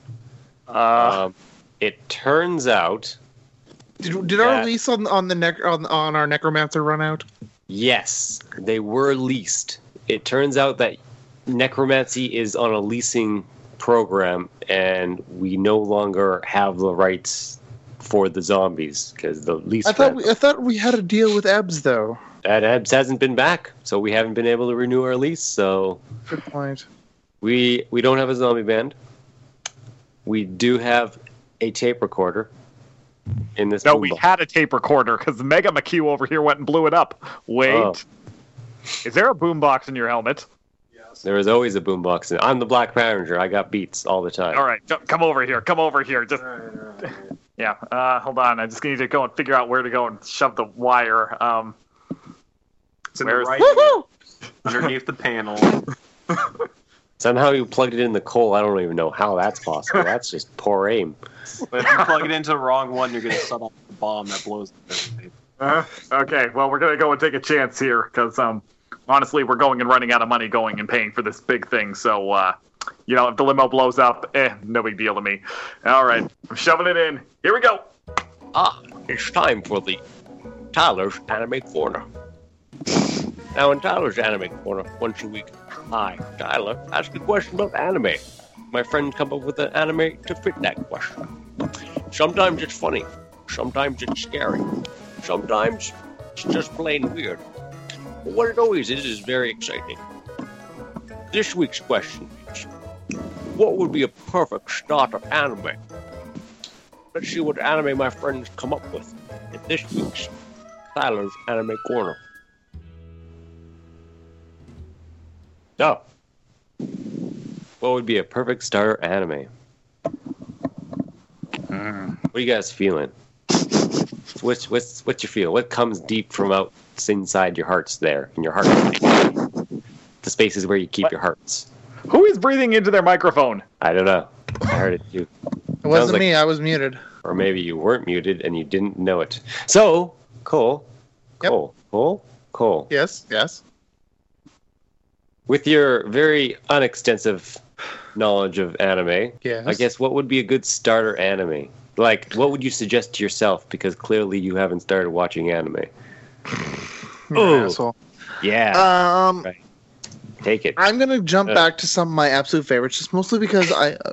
S1: Uh,
S2: Um, it turns out,
S3: Did, did our lease on on the nec- on, on our necromancer run out?
S2: yes, they were leased. It turns out that necromancy is on a leasing program, and we no longer have the rights for the zombies because the lease.
S3: I thought we, I thought we had a deal with Ebbs though.
S2: that Ebbs hasn't been back, so we haven't been able to renew our lease. So
S3: Good point.
S2: we we don't have a zombie band. We do have a tape recorder in this.
S1: no,
S2: boom
S1: we
S2: box.
S1: had a tape recorder because Mega McHugh over here went and blew it up. Wait,
S2: Oh.
S1: is there a boombox in your helmet?
S2: There was always a boombox. in- I'm the Black Ranger. I got beats all the time.
S1: All right, come over here. Come over here. Just yeah. Uh, hold on. I just need to go and figure out where to go and shove the wire. Um,
S4: It's in
S1: Where's-
S4: the right underneath the panel.
S2: Somehow you plugged it in the coal. I don't even know how that's possible. That's just poor aim.
S4: But if you plug it into the wrong one, you're gonna set off a bomb that blows up.
S1: Uh, okay, well, we're gonna go and take a chance here because, um, honestly, we're going and running out of money going and paying for this big thing. So, uh, you know, if the limo blows up, eh, no big deal to me. All right, I'm shoving it in. Here we go.
S2: Ah, it's time for the Tyler's Anime Corner. Now, in Tyler's Anime Corner, once a week, I, Tyler, ask a question about anime. My friends come up with an anime to fit that question. Sometimes it's funny, sometimes it's scary, sometimes it's just plain weird. But what it always is is very exciting. This week's question is What would be a perfect starter anime? Let's see what anime my friends come up with in this week's Tyler's Anime Corner. So, what would be a perfect starter anime? Hmm. What are you guys feeling? What's what's what's your feel? What comes deep from out inside your hearts there in your heart? The spaces where you keep
S1: What?
S2: your hearts.
S1: Who is breathing into their microphone?
S2: I don't know. I heard it too.
S3: It wasn't
S2: like-
S3: me. I was muted.
S2: or maybe you weren't muted and you didn't know it. So, Cole,
S3: Yep.
S2: Cole, Cole, Cole,
S3: Yes. Yes.
S2: with your very unextensive knowledge of anime,
S3: Yes.
S2: I guess what would be a good starter anime? Like, what would you suggest to yourself? Because clearly you haven't started watching anime. Oh.
S3: asshole.
S2: Yeah,
S3: Um,
S2: Right. take it.
S3: I'm gonna jump
S2: Uh.
S3: back to some of my absolute favorites, just mostly because I, uh,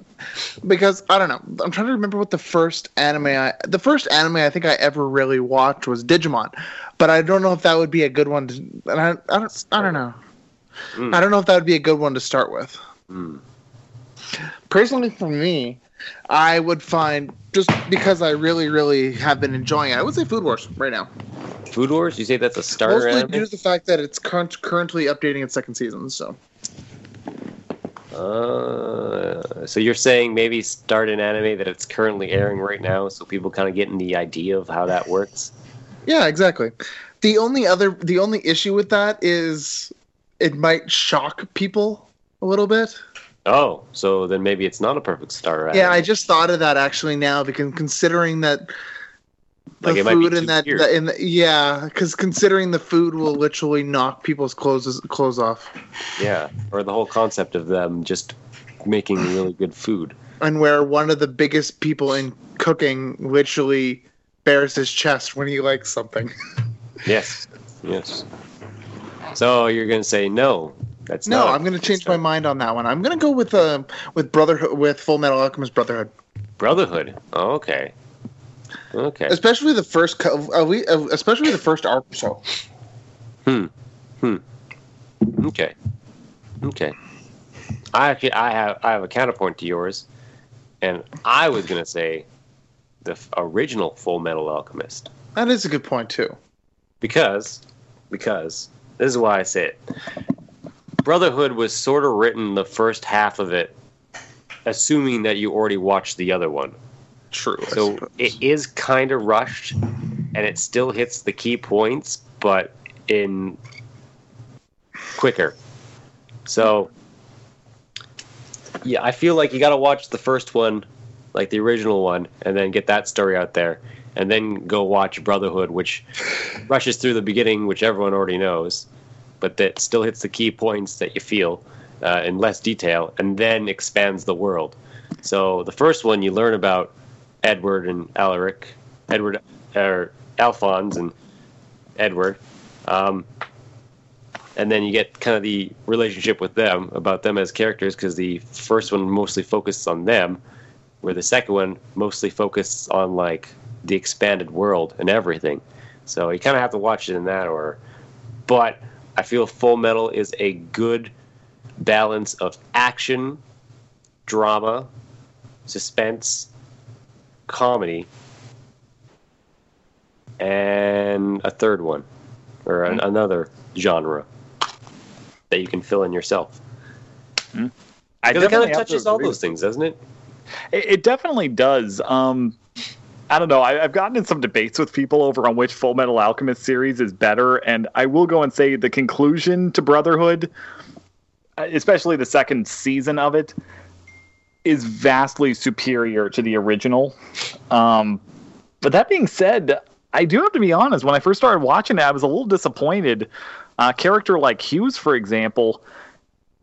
S3: because I don't know. I'm trying to remember what the first anime I, the first anime I think I ever really watched was Digimon, but I don't know if that would be a good one. To, and I, I don't, I don't know.
S2: Mm.
S3: I don't know if that would be a good one to start with.
S2: Mm.
S3: Personally, for me, I would find just because I really, really have been enjoying it. I would say Food Wars right now,
S2: Food Wars? You say that's a starter
S3: mostly
S2: anime?
S3: due to the fact that it's current, currently updating its second season. So
S2: Uh, so you're saying maybe start an anime that it's currently airing right now, so people kind of getting the idea of how that works.
S3: yeah, exactly. The only other, the only issue with that is it might shock people a little bit.
S2: Oh, so then maybe it's not a perfect star.
S3: Yeah, I just thought of that actually now because considering that the
S2: Like, it might be
S3: food in
S2: too
S3: that, the, in the yeah, because considering the food will literally knock people's clothes clothes off,
S2: yeah, or the whole concept of them just making really good food.
S3: and where one of the biggest people in cooking literally bares his chest when he likes something.
S2: Yes, yes. So you're gonna say no? That's
S3: no,
S2: not a
S3: I'm going to
S2: perfect
S3: change my mind on that one. I'm going to go with uh, with Brotherhood with Full Metal Alchemist Brotherhood,
S2: Brotherhood. Oh, okay. Okay.
S3: especially the first co- uh, we, uh, especially the first arc so. Hmm. Hmm.
S2: Okay. Okay. I actually I have I have a counterpoint to yours, and I was gonna say the f- original Full Metal Alchemist
S3: That is a good point too.
S2: because because this is why I say it. Brotherhood was sort of written the first half of it, assuming that you already watched the other one.
S3: True.
S2: So it is kind of rushed, and it still hits the key points, but in quicker. So yeah, I feel like you got to watch the first one, like the original one, and then get that story out there, and then go watch Brotherhood, which rushes through the beginning, which everyone already knows, but that still hits the key points that you feel uh, in less detail, and then expands the world. So the first one you learn about Edward and Alaric, Edward or Alphonse and Edward, um, and then you get kind of the relationship with them about them as characters because the first one mostly focuses on them, where the second one mostly focuses on like the expanded world and everything. So you kind of have to watch it in that order. But I feel Full Metal is a good balance of action, drama, suspense, comedy, and a third one, or an, another genre that you can fill in yourself.
S1: I
S2: it kind of
S1: have to
S2: touches all those things, doesn't it?
S1: It, it definitely does. Um, I don't know. I, I've gotten in some debates with people over on which Full Metal Alchemist series is better, and I will go and say the conclusion to Brotherhood, uh, especially the second season of it, is vastly superior to the original. Um, but that being said, I do have to be honest. When I first started watching it, I was a little disappointed. A character like Hughes, for example,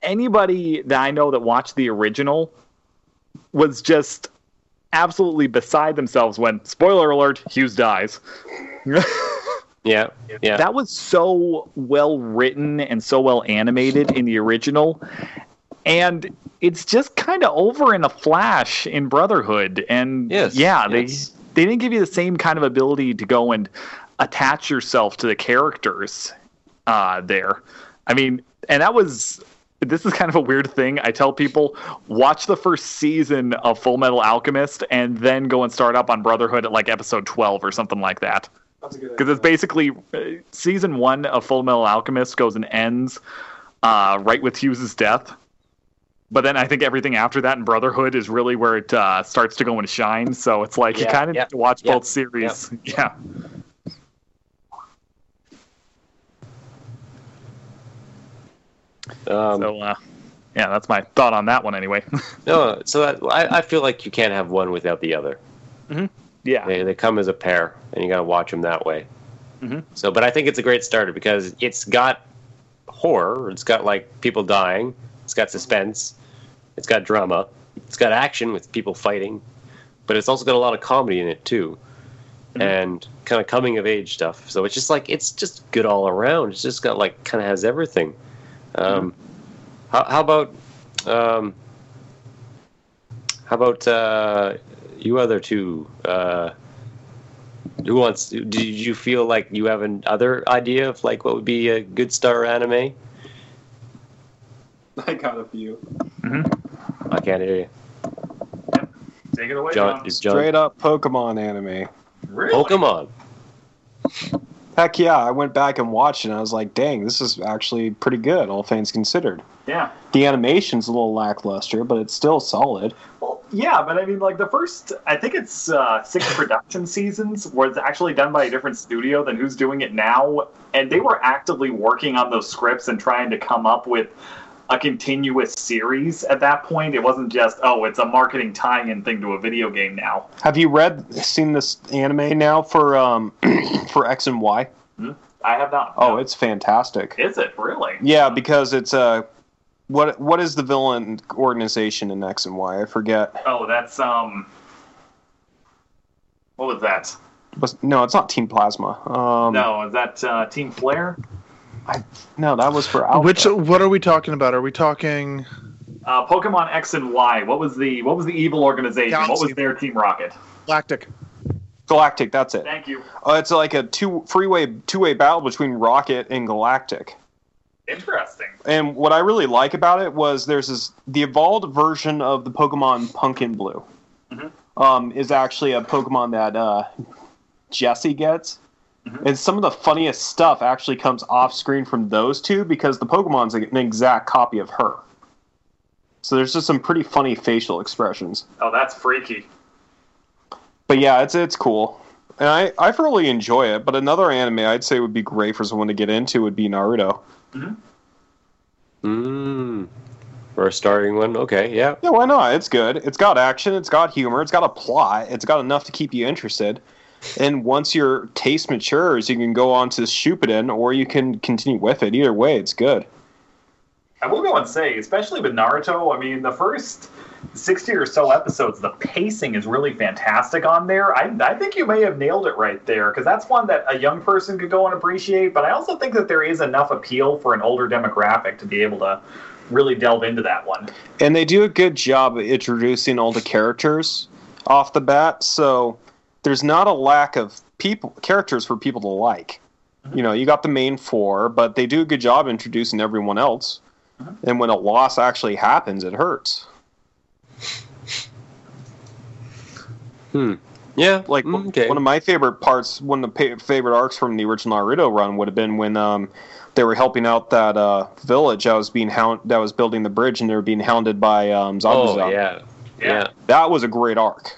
S1: anybody that I know that watched the original was just absolutely beside themselves when spoiler alert hughes dies
S2: Yeah, yeah.
S1: that was so well written and so well animated in the original and it's just kind of over in a flash in brotherhood and
S2: Yes,
S1: yeah they
S2: yes.
S1: they didn't give you the same kind of ability to go and attach yourself to the characters uh, there i mean and that was this is kind of a weird thing. I tell people watch the first season of Full Metal Alchemist and then go and start up on Brotherhood at like episode 12 or something like that.
S4: That's a good
S1: Because it's basically uh, season one of Full Metal Alchemist goes and ends uh, right with Hughes' death. But then I think everything after that in Brotherhood is really where it uh, starts to go and shine. So it's like you kind of
S2: yeah,
S1: watch
S2: yeah,
S1: both series. Yeah.
S2: Um,
S1: So uh, yeah, that's my thought on that one anyway.
S2: no, so that, I, I feel like you can't have one without the other.
S1: yeah.
S2: They, they come as a pair, and you got to watch them that way.
S1: Mhm.
S2: So, but I think it's a great starter because it's got horror, it's got like people dying, it's got suspense, it's got drama, it's got action with people fighting, but it's also got a lot of comedy in it too,
S1: Mhm.
S2: and kind of coming of age stuff. So it's just like it's just good all around. It's just got like kind of has everything. Um, how, how about um, how about uh, you other two? Uh, who wants? Did you feel like you have an other idea of like what would be a good star anime?
S4: I got a few.
S2: I can't hear you.
S1: Take it away,
S2: John,
S1: John.
S2: John
S4: Straight up Pokemon anime.
S1: Really?
S2: Pokemon?
S4: Heck yeah, I went back and watched it and I was like, dang, this is actually pretty good, all things considered.
S1: Yeah.
S4: The animation's a little lackluster, but it's still solid.
S1: Well, yeah, but I mean, like the first, I think it's uh, six production seasons where it's actually done by a different studio than who's doing it now, and they were actively working on those scripts and trying to come up with a continuous series at that point. It wasn't just, oh, it's a marketing tie-in thing to a video game now.
S4: Have you read, seen this anime now for um for X and Y?
S1: I have not.
S4: Oh, it's fantastic.
S1: is it really?
S4: Yeah, because it's uh, what what is the villain organization in X and Y? I forget.
S1: Oh, that's um. What was that?
S4: Was- No, it's not Team Plasma. Um,
S1: no, is that uh, Team Flare?
S4: No, that was for Alpha.
S3: Which what are we talking about? Are we talking
S1: Uh, Pokemon X and Y. What was the what was the evil organization? What was their Team Rocket?
S3: Galactic?
S4: Galactic? That's it.
S1: Thank you.
S4: Uh, it's like a two freeway two way battle between Rocket and Galactic.
S1: Interesting.
S4: And what I really like about it was there's this the evolved version of the Pokemon Pumpkaboo.
S1: Mhm.
S4: Um, is actually a Pokemon that uh, Jessie gets.
S1: Mhm.
S4: And some of the funniest stuff actually comes off screen from those two because the Pokemon's an exact copy of her. So there's just some pretty funny facial expressions.
S1: Oh, that's freaky.
S4: But yeah, it's it's cool. And I, I thoroughly enjoy it, but another anime I'd say would be great for someone to get into would be Naruto.
S2: Mm. For a starting one, okay, yeah.
S4: Yeah, why not? It's good. It's got action, it's got humor, it's got a plot, it's got enough to keep you interested. And once your taste matures, you can go on to Shippuden or you can continue with it. Either way, it's good.
S1: I will go and say, especially with Naruto, I mean, the first 60 or so episodes, the pacing is really fantastic on there. I, I think you may have nailed it right there, because that's one that a young person could go and appreciate, but I also think that there is enough appeal for an older demographic to be able to really delve into that one.
S4: And they do a good job of introducing all the characters off the bat, so there's not a lack of people characters for people to like. You know, you got the main four, but they do a good job introducing everyone else. And when a loss actually happens, it hurts. Hmm.
S2: Yeah,
S4: like
S2: mm, okay.
S4: one of my favorite parts one of the favorite arcs from the original naruto run would have been when um, they were helping out that uh, village that was being hound that was building the bridge and they were being hounded by um,
S2: oh,
S4: Zabuza.
S2: yeah. Yeah.
S4: that was a great arc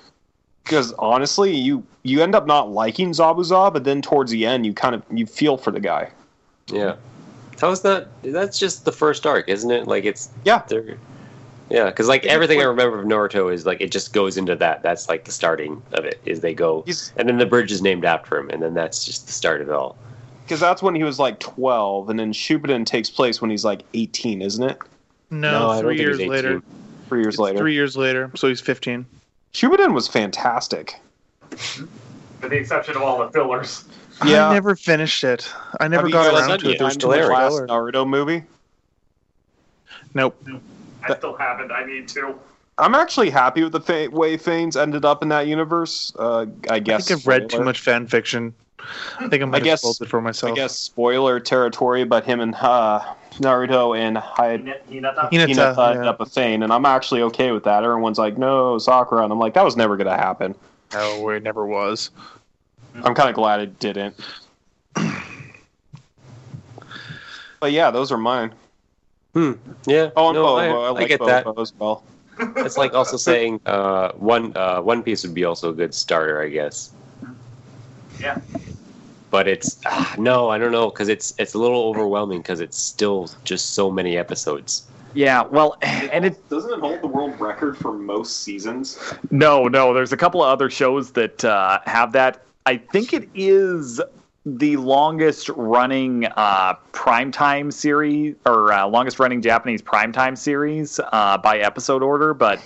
S4: because honestly you you end up not liking zabuza but then towards the end you kind of you feel for the guy
S2: Yeah. How is that? That's just the first arc, isn't it? Like it's
S4: Yeah.
S2: they're- Yeah, because like
S4: It's
S2: everything I remember of Naruto is like it just goes into that. That's like the starting of it. Is they go,
S4: He's-
S2: and then the bridge is named after him, and then that's just the start of it all.
S4: because that's when he was like 12 and then Shippuden takes place when he's like 18 isn't it
S3: No,
S2: I don't
S3: three
S2: think
S3: years
S2: he's
S3: later.
S4: three years
S3: It's
S4: later
S3: Three years later, so he's 15.
S4: Shippuden was fantastic
S1: With the exception of all the fillers.
S4: Yeah.
S3: I never finished it. I never
S4: Have
S3: got around to it. There's
S2: I'm
S3: too much
S4: last naruto movie
S3: Nope.
S1: I still haven't. I need to.
S4: I'm actually happy with the fa- way Fanes ended up in that universe. Uh, I
S3: I
S4: guess.
S3: think I've read too much fan fiction. I think I might
S4: guess-
S3: have spoiled it for myself.
S4: I guess spoiler territory, but him and uh, Naruto and Hi-
S1: Hina- Hinata?
S3: Hinata,
S4: Hinata ended
S3: yeah.
S4: up a Fane, and I'm actually okay with that. Everyone's like, "No, Sakura," and I'm like, "That was never gonna happen."
S3: No, it never was.
S4: I'm kind of glad it didn't. but yeah, those are mine. Hmm.
S2: Yeah.
S4: Oh, and
S2: no,
S4: Bobo.
S2: I,
S4: I,
S2: I
S4: like
S2: get
S4: Bobo
S2: that.
S4: as well.
S2: It's like also saying uh, one uh, One Piece would be also a good starter, I guess.
S1: Yeah.
S2: But it's ah, no, I don't know because it's it's a little overwhelming because it's still just so many episodes.
S1: Yeah, well, and it
S4: doesn't it hold the world record for most seasons?
S1: No, no. There's a couple of other shows that uh, have that. I think it is the longest running uh, primetime series or uh, longest running Japanese primetime series uh, by episode order, but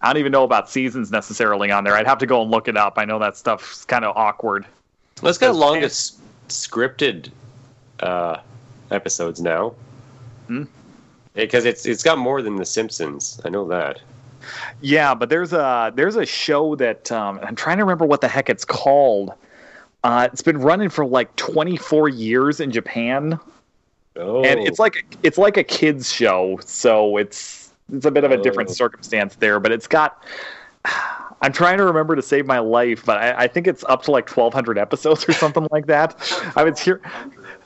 S1: I don't even know about seasons necessarily on there. I'd have to go and look it up. I know that stuff's kind of awkward.
S2: Well, it's got
S1: Those
S2: longest scripted uh, episodes now.
S1: Hmm.
S2: Because it's it's got more than The Simpsons. I know that.
S1: Yeah, but there's a there's a show that um, I'm trying to remember what the heck it's called. Uh, it's been running for like 24 years in Japan.
S2: Oh.
S1: and it's like it's like a kids show, so it's it's a bit of a different
S2: Oh.
S1: circumstance there, but it's got. I'm trying to remember to save my life, but I, I think it's up to like 1,200 episodes or something like that. I was here.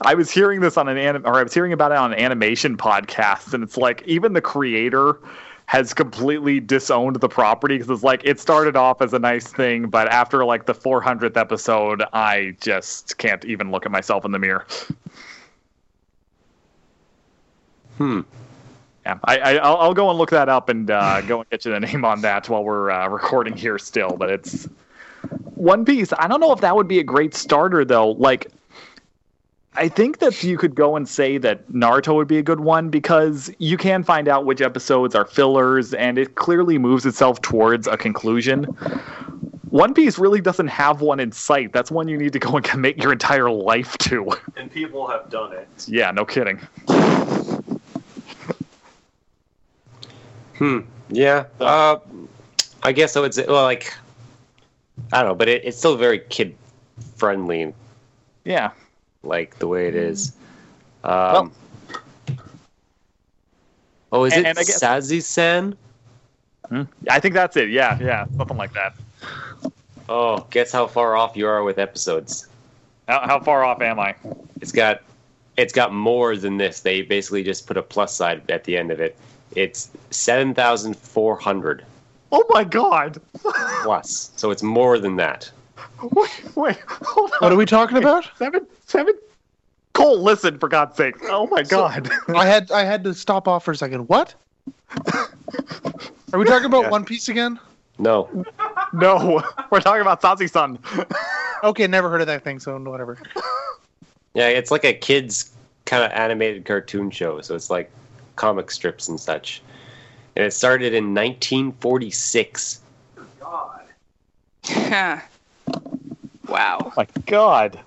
S1: I was hearing this on an anim- or I was hearing about it on an animation podcast, and it's like even the creator has completely disowned the property because it's like it started off as a nice thing, but after like the 400th episode, I just can't even look at myself in the mirror.
S2: Hmm.
S1: Yeah, I, I I'll, I'll go and look that up and uh, go and get you the name on that while we're uh, recording here still. But it's One Piece. I don't know if that would be a great starter though. Like, I think that you could go and say that Naruto would be a good one because you can find out which episodes are fillers, and it clearly moves itself towards a conclusion. One Piece really doesn't have one in sight. That's one you need to go and commit your entire life to.
S4: And people have done it.
S1: yeah, no kidding.
S2: Hmm. Yeah. Uh, I guess I would say, well, like, I don't know, but it, it's still very kid friendly,
S1: Yeah.
S2: like the way it is. Um,
S1: Well-
S2: oh, is
S1: And-
S2: it
S1: and I guess-
S2: Sazae-san?
S1: I think that's it. Yeah, yeah, something like that.
S2: Oh, guess how far off you are with episodes.
S1: How, how far off am I?
S2: It's got, it's got more than this. They basically just put a plus side at the end of it. It's 7,400
S1: Oh my god!
S2: plus, so it's more than that.
S1: Wait, wait, hold on.
S3: What are we talking about?
S1: Seven, seven. Cole, listen for God's sake! Oh my god!
S3: I had I had to stop off for a second. What? Are we talking about
S2: Yeah.
S3: One Piece again?
S2: No,
S1: no, we're talking about Sazae-san.
S3: Okay, never heard of that thing, so whatever.
S2: yeah, it's like a kids kind of animated cartoon show. So it's like comic strips and such. And it started in 1946.
S4: God.
S5: wow.
S1: Oh my god!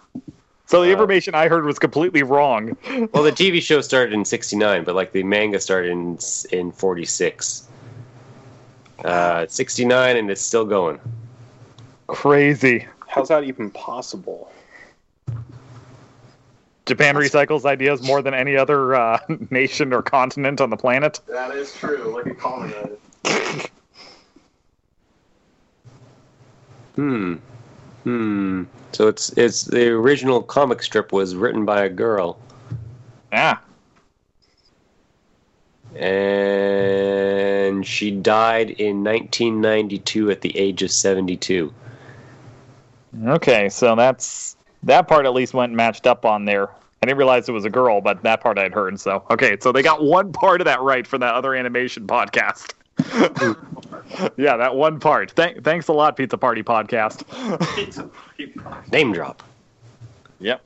S1: So the
S2: Uh,
S1: information I heard was completely wrong.
S2: Well, the TV show started in 69, but like the manga started in in 46. Uh, 69, and it's still going.
S1: Crazy.
S4: How's that even possible?
S1: Japan recycles ideas more than any other uh, nation or continent on the planet.
S4: That is true. Look at Colin.
S2: Hmm. Hmm. So it's it's the original comic strip was written by a girl,
S1: Yeah.
S2: and she died in 1992 at the age of 72.
S1: Okay, so that's that part at least went matched up on there. I didn't realize it was a girl, but that part I'd heard. So okay, so they got one part of that right from that other animation podcast. yeah, that one part. Thank, thanks a lot, Pizza Party Podcast.
S2: Name drop.
S1: yep,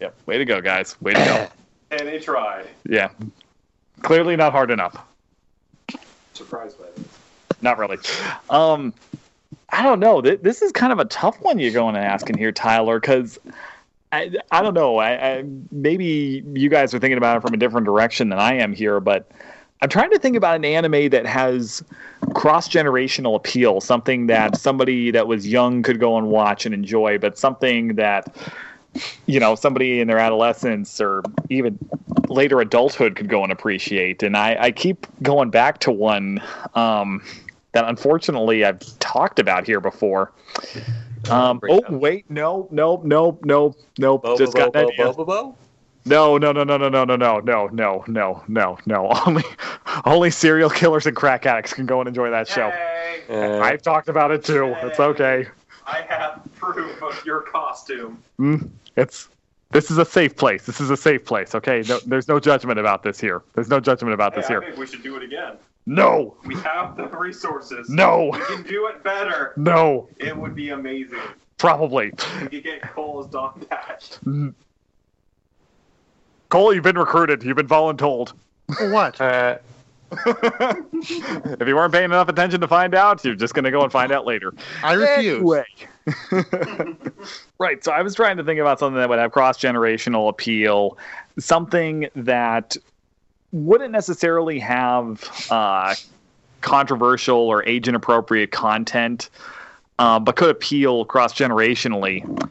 S1: yep. Way to go, guys. Way to go.
S4: and they tried.
S1: Yeah, clearly not hard enough.
S4: Surprised by this.
S1: Not really. Um, I don't know. This is kind of a tough one you're going and asking here, Tyler, because I, I don't know. I, I maybe you guys are thinking about it from a different direction than I am here, but I'm trying to think about an anime that has cross generational appeal, something that somebody that was young could go and watch and enjoy, but something that you know somebody in their adolescence or even later adulthood could go and appreciate. And I, I keep going back to one um, that unfortunately I've talked about here before. Um, oh
S2: up.
S1: wait, no, no, no, no, no. Just got an idea. No, no, no, no, no, no, no, no, no, no, no, no, no. Only, only serial killers and crack addicts can go and enjoy that show.
S2: Uh,
S1: I've talked about it too. It's okay.
S4: I have proof of your costume.
S1: Mm, it's this is a safe place. This is a safe place. Okay, no, there's no judgment about this here. There's no judgment about
S4: Hey,
S1: this
S4: I
S1: here.
S4: think we should do it again.
S1: No,
S4: We have the resources.
S1: no,
S4: We can do it better.
S1: no.
S4: It would be amazing.
S1: Probably.
S4: We could get Cole as Don Patch.
S1: Cole, you've been recruited. You've been voluntold.
S3: For what?
S2: uh,
S1: if you weren't paying enough attention to find out, you're just gonna go and find out later.
S3: I refuse.
S1: Anyway. right. So I was trying to think about something that would have cross generational appeal, something that wouldn't necessarily have uh, controversial or age inappropriate content, uh, but could appeal cross generationally.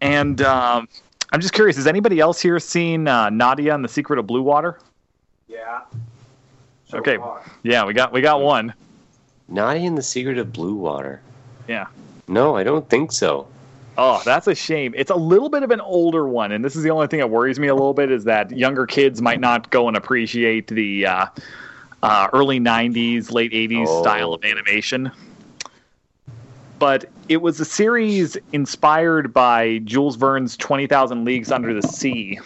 S1: And um, I'm just curious. Has anybody else here seen uh, Nadia and the Secret of Blue Water?
S4: Yeah.
S1: Okay. Yeah, we got we got one.
S2: Nadia and the Secret of Blue Water.
S1: Yeah.
S2: No, I don't think so.
S1: Oh, that's a shame. It's a little bit of an older one, and this is the only thing that worries me a little bit is that younger kids might not go and appreciate the uh, uh, early '90s, late '80s
S2: Oh.
S1: style of animation. But it was a series inspired by Jules Verne's 20,000 Leagues Under the Sea.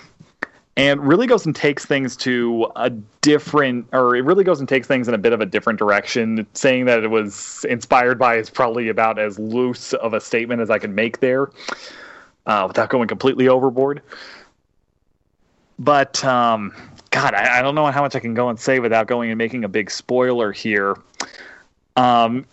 S1: And really goes and takes things to a different, or it really goes and takes things in a bit of a different direction. Saying that it was inspired by is probably about as loose of a statement as I can make there uh, without going completely overboard. But um, God, I, I don't know how much I can go and say without going and making a big spoiler here. Um,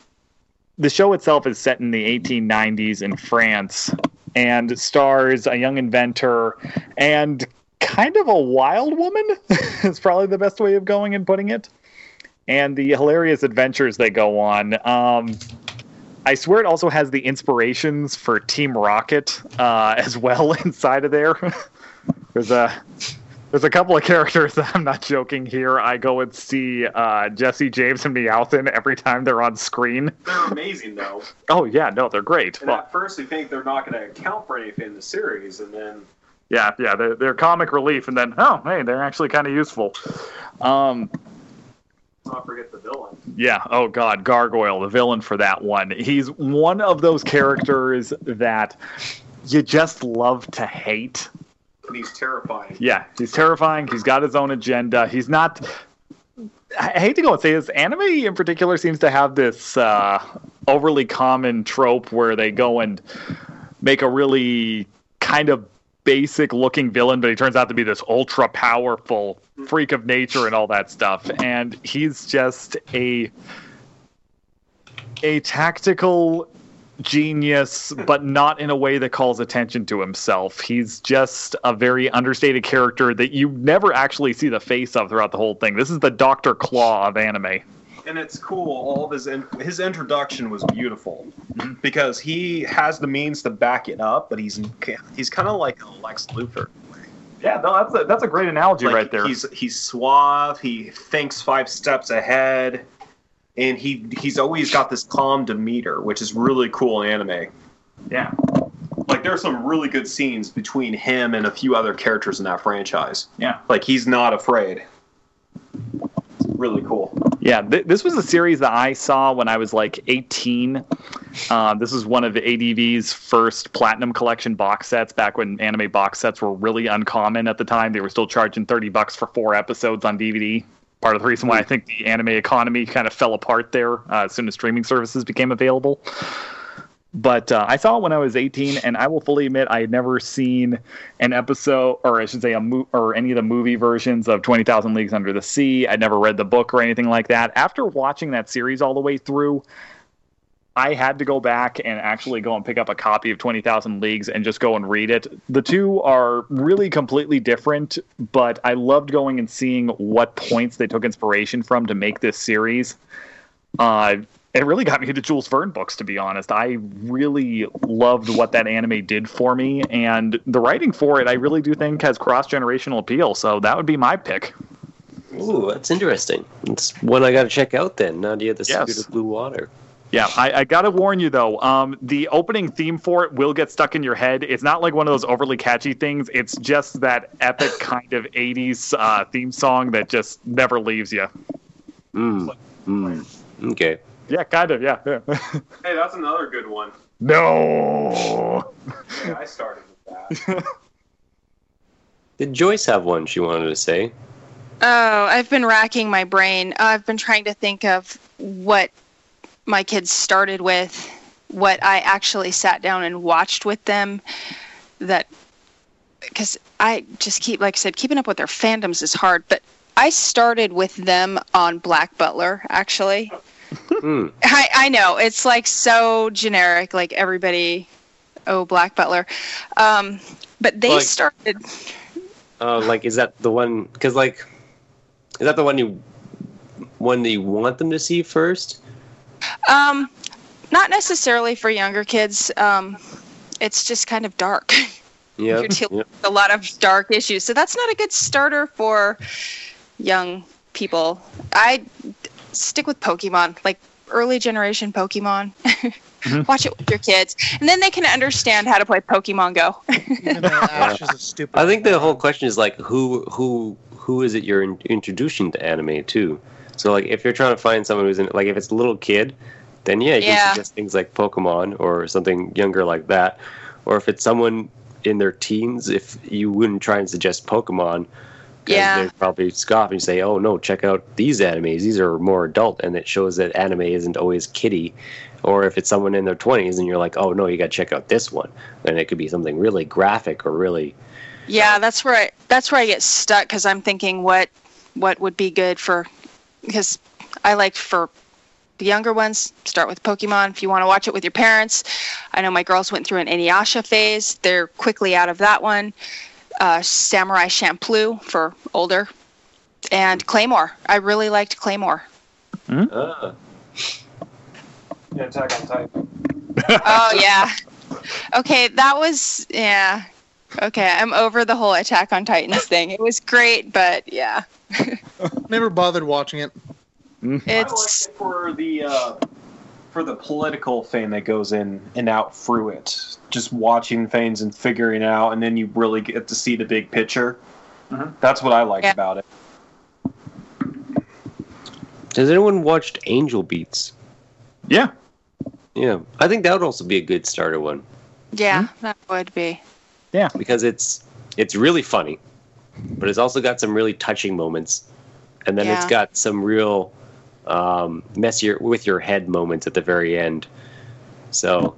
S1: the show itself is set in the 1890s in France and stars a young inventor and kind of a wild woman is probably the best way of going and putting it and the hilarious adventures they go on um, i swear it also has the inspirations for team rocket uh, as well inside of there there's a there's a couple of characters that I'm not joking here. I go and see uh, Jessie James and Meowth every time they're on screen.
S4: They're amazing though.
S1: Oh yeah, no, they're great.
S4: And
S1: Well,
S4: at first, you think they're not going to account for anything in the series, and then
S1: yeah, yeah, they're, they're comic relief, and then oh, hey, they're actually kind of useful. Um,
S4: not forget the villain.
S1: yeah, oh god, Gargoyle, the villain for that one. He's one of those characters that you just love to hate.
S4: And he's terrifying.
S1: Yeah, he's terrifying. He's got his own agenda. He's not. I I hate to go and say this. Anime in particular seems to have this uh, overly common trope where they go and make a really kind of basic looking villain, but he turns out to be this ultra powerful freak of nature and all that stuff. And he's just a a tactical genius, but not in a way that calls attention to himself. He's just a very understated character that you never actually see the face of throughout the whole thing. This is the Doctor Claw of anime.
S4: And it's cool. All of his in, his introduction was beautiful because he has the means to back it up, but he's he's kind of like a Lex Luthor.
S1: Yeah, no, that's a, that's a great analogy
S4: Like,
S1: right there.
S4: He's he's suave. He thinks five steps ahead, and he he's always got this calm demeanor, which is really cool in anime.
S1: yeah,
S4: Like there are some really good scenes between him and a few other characters in that franchise.
S1: yeah.
S4: Like he's not afraid. It's really cool.
S1: Yeah, th- this was a series that I saw when I was like 18. Uh, this was one of ADV's first Platinum Collection box sets back when anime box sets were really uncommon at the time. They were still charging 30 bucks for four episodes on DVD. Part of the reason why I think the anime economy kind of fell apart there uh, as soon as streaming services became available. But uh, I saw it when I was 18, and I will fully admit I had never seen an episode, or I should say, a mo- or any of the movie versions of 20,000 Leagues Under the Sea. I'd never read the book or anything like that. After watching that series all the way through, I had to go back and actually go and pick up a copy of 20,000 Leagues and just go and read it. The two are really completely different, but I loved going and seeing what points they took inspiration from to make this series. Uh, it really got me into Jules Verne books, to be honest. I really loved what that anime did for me, and the writing for it, I really do think has cross generational appeal. So that would be my pick.
S2: Ooh, that's interesting. It's one I got to check out then. Nadia, the
S1: Yes.
S2: Secret of Blue Water.
S1: Yeah, I, I gotta warn you though. Um, the opening theme for it will get stuck in your head. It's not like one of those overly catchy things. It's just that epic kind of '80s uh, theme song that just never leaves you.
S2: Mm. Mm. Okay.
S1: Yeah, kind of. Yeah. yeah.
S4: Hey, that's another good one.
S1: no.
S4: Yeah, I started with that.
S2: Did Joyce have one she wanted to say?
S5: Oh, I've been racking my brain. Uh, I've been trying to think of what my kids started with, what I actually sat down and watched with them. That because I just keep, like I said, keeping up with their fandoms is hard. But I started with them on Black Butler, actually. Oh.
S2: Hmm.
S5: I, I know it's like so generic, like everybody, oh Black Butler, um, but they
S2: Like-
S5: started.
S2: Uh, like, is that the one? Because, like, is that the one you one that you want them to see first?
S5: Um, not necessarily for younger kids. Um, it's just kind of dark.
S2: Yeah.
S5: You're dealing
S2: yeah.
S5: with a lot of dark issues. So that's not a good starter for young people. I stick with Pokemon, like early generation Pokemon. Mm-hmm. Watch it with your kids, and then they can understand how to play Pokemon Go.
S3: Even though Ash is a stupid.
S2: I think the whole question is like who who who is it you're in, introducing to anime too? So like if you're trying to find someone who's in like if it's a little kid, then yeah, you
S5: Yeah.
S2: can suggest things like Pokemon or something younger like that. Or if it's someone in their teens, if you wouldn't try and suggest Pokemon, 'cause
S5: Yeah.
S2: they'd probably scoff and say, "Oh no, check out these animes. These are more adult," and it shows that anime isn't always kiddie. Or if it's someone in their 20s and you're like, "Oh no, you got to check out this one," and it could be something really graphic or really
S5: Yeah, that's where I, that's where I get stuck because I'm thinking what what would be good for because I like for the younger ones start with Pokemon. If you want to watch it with your parents, I know my girls went through an Inuyasha phase. They're quickly out of that one. Uh, Samurai Champloo for older, and Claymore. I really liked Claymore.
S2: uh,
S4: Yeah, Attack on Titan.
S5: Oh yeah. Okay, that was yeah. Okay, I'm over the whole Attack on Titans thing. It was great, but yeah,
S3: Never bothered watching it.
S5: it's
S4: I like it for the uh, for the political thing that goes in and out through it. Just watching things and figuring out, and then you really get to see the big picture. Mm-hmm. That's what I like
S5: Yeah.
S4: about it.
S2: Has anyone watched Angel Beats?
S1: Yeah.
S2: Yeah, I think that would also be a good starter one
S5: yeah, hmm? that would be. Yeah.
S2: Because it's it's really funny, but it's also got some really touching moments, and then it's got some real um, mess your with your head moments at the very end. So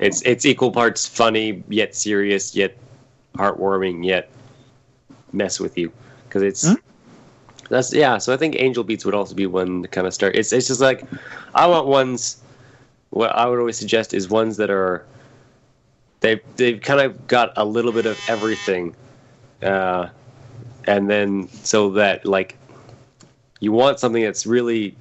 S2: it's it's equal parts funny yet serious yet heartwarming yet mess with you because it's
S1: Hmm?
S2: that's yeah. So I think Angel Beats would also be one to kind of start. It's it's just like I want ones. What I would always suggest is ones that are they've they've kind of got a little bit of everything, uh, and then so that like you want something that's really